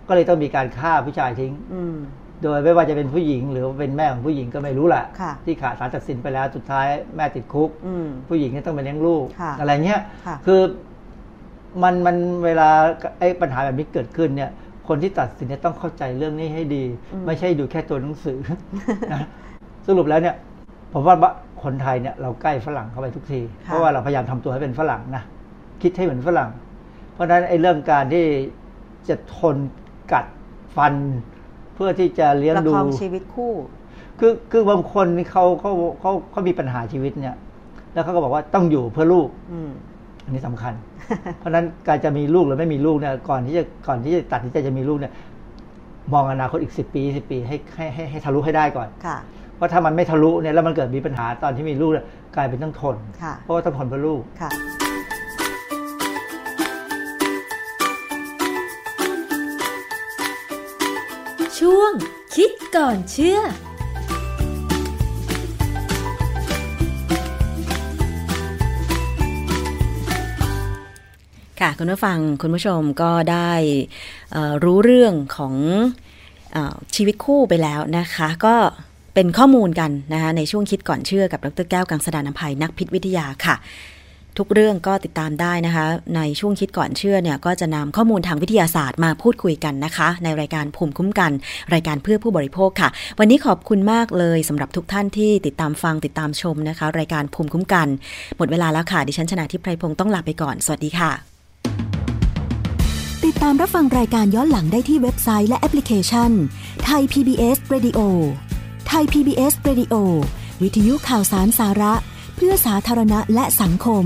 ก็เลยต้องมีการฆ่าผู้ชายทิ้งอืมโดยไม่ว่าจะเป็นผู้หญิง หรือว่าเป็นแม่ของผู้หญิงก็ไม่รู้แหละค่ะที่ขาดศาลตัดสินไปแล้วสุดท้ายแม่ติดคุกอืมผู้หญิงเนี่ยต้องไปเลี้ยงลูกค่ะอะไรเงี้ยค่ะคือมันมันเวลาไอ้ปัญหาแบบนี้เกิดขึ้นเนี่ย คนที่ตัดสินเนี่ยต้องเข้าใจเรื่องนี้ให้ดี ไม่ใช่ดูแค่ตัวหนังสือนะสรุปแล้วเนี่ย ผมว่า คนไทยเนี่ยเราใกล้ฝรั่งเข้าไปทุกที เพราะว่าเราพยายามทำตัวให้เป็นฝรั่งนะคิดให้เหมือนฝรั่ง เพราะฉะนั้นไอ้เรื่องการที่จะทนกัดฟัน เพื่อที่จะเลี้ยงประดูคองชีวิตคู่ คือคือบางคนนี่เขาเขาเขาเขามีปัญหาชีวิตเนี่ย แล้วเขาก็บอกว่าต้องอยู่เพื่อลูกอืมอันนี้สำคัญ เพราะฉะนั้นการจะมีลูกหรือไม่มีลูกเนี่ยก่อนที่จะก่อนที่จะตัดสินใจจะมีลูกเนี่ย มองอนาคตอีกสิบปีสิบปีให้ให้ให้ให้ทะลุให้ได้ก่อนค่ะ เพราะถ้ามันไม่ทะลุเนี่ยแล้วมันเกิดมีปัญหาตอนที่มีลูกเนี่ยกลายเป็นต้องทนค่ะเพราะว่าต้องทนเพื่อลูกค่ะช่วงคิดก่อนเชื่อค่ะคุณผู้ฟังคุณผู้ชมก็ได้เอ่อรู้เรื่องของเออชีวิตคู่ไปแล้วนะคะ ก็ เป็นข้อมูลกันนะคะในช่วงคิดก่อนเชื่อกับดรแก้วกังสดานนภัยนักพิษวิทยาค่ะ ทุกเรื่องก็ติดตามได้นะคะ ในช่วงคิดก่อนเชื่อเนี่ยก็จะนำข้อมูลทางวิทยาศาสตร์มาพูดคุยกันนะคะ ในรายการภูมิคุ้มกัน รายการเพื่อผู้บริโภคค่ะ วันนี้ขอบคุณมากเลยสำหรับทุกท่านที่ติดตามฟังติดตามชมนะคะ รายการภูมิคุ้มกัน หมดเวลาแล้วค่ะดิฉันชนะทิพไพรพงศ์ต้องลาไปก่อนสวัสดีค่ะ ติดตามรับฟังรายการย้อนหลังได้ที่เว็บไซต์และแอปพลิเคชันไทย PBS Radio ไทย PBS Radio วิทยุข่าวสารสาระ เพื่อสาธารณะและสังคม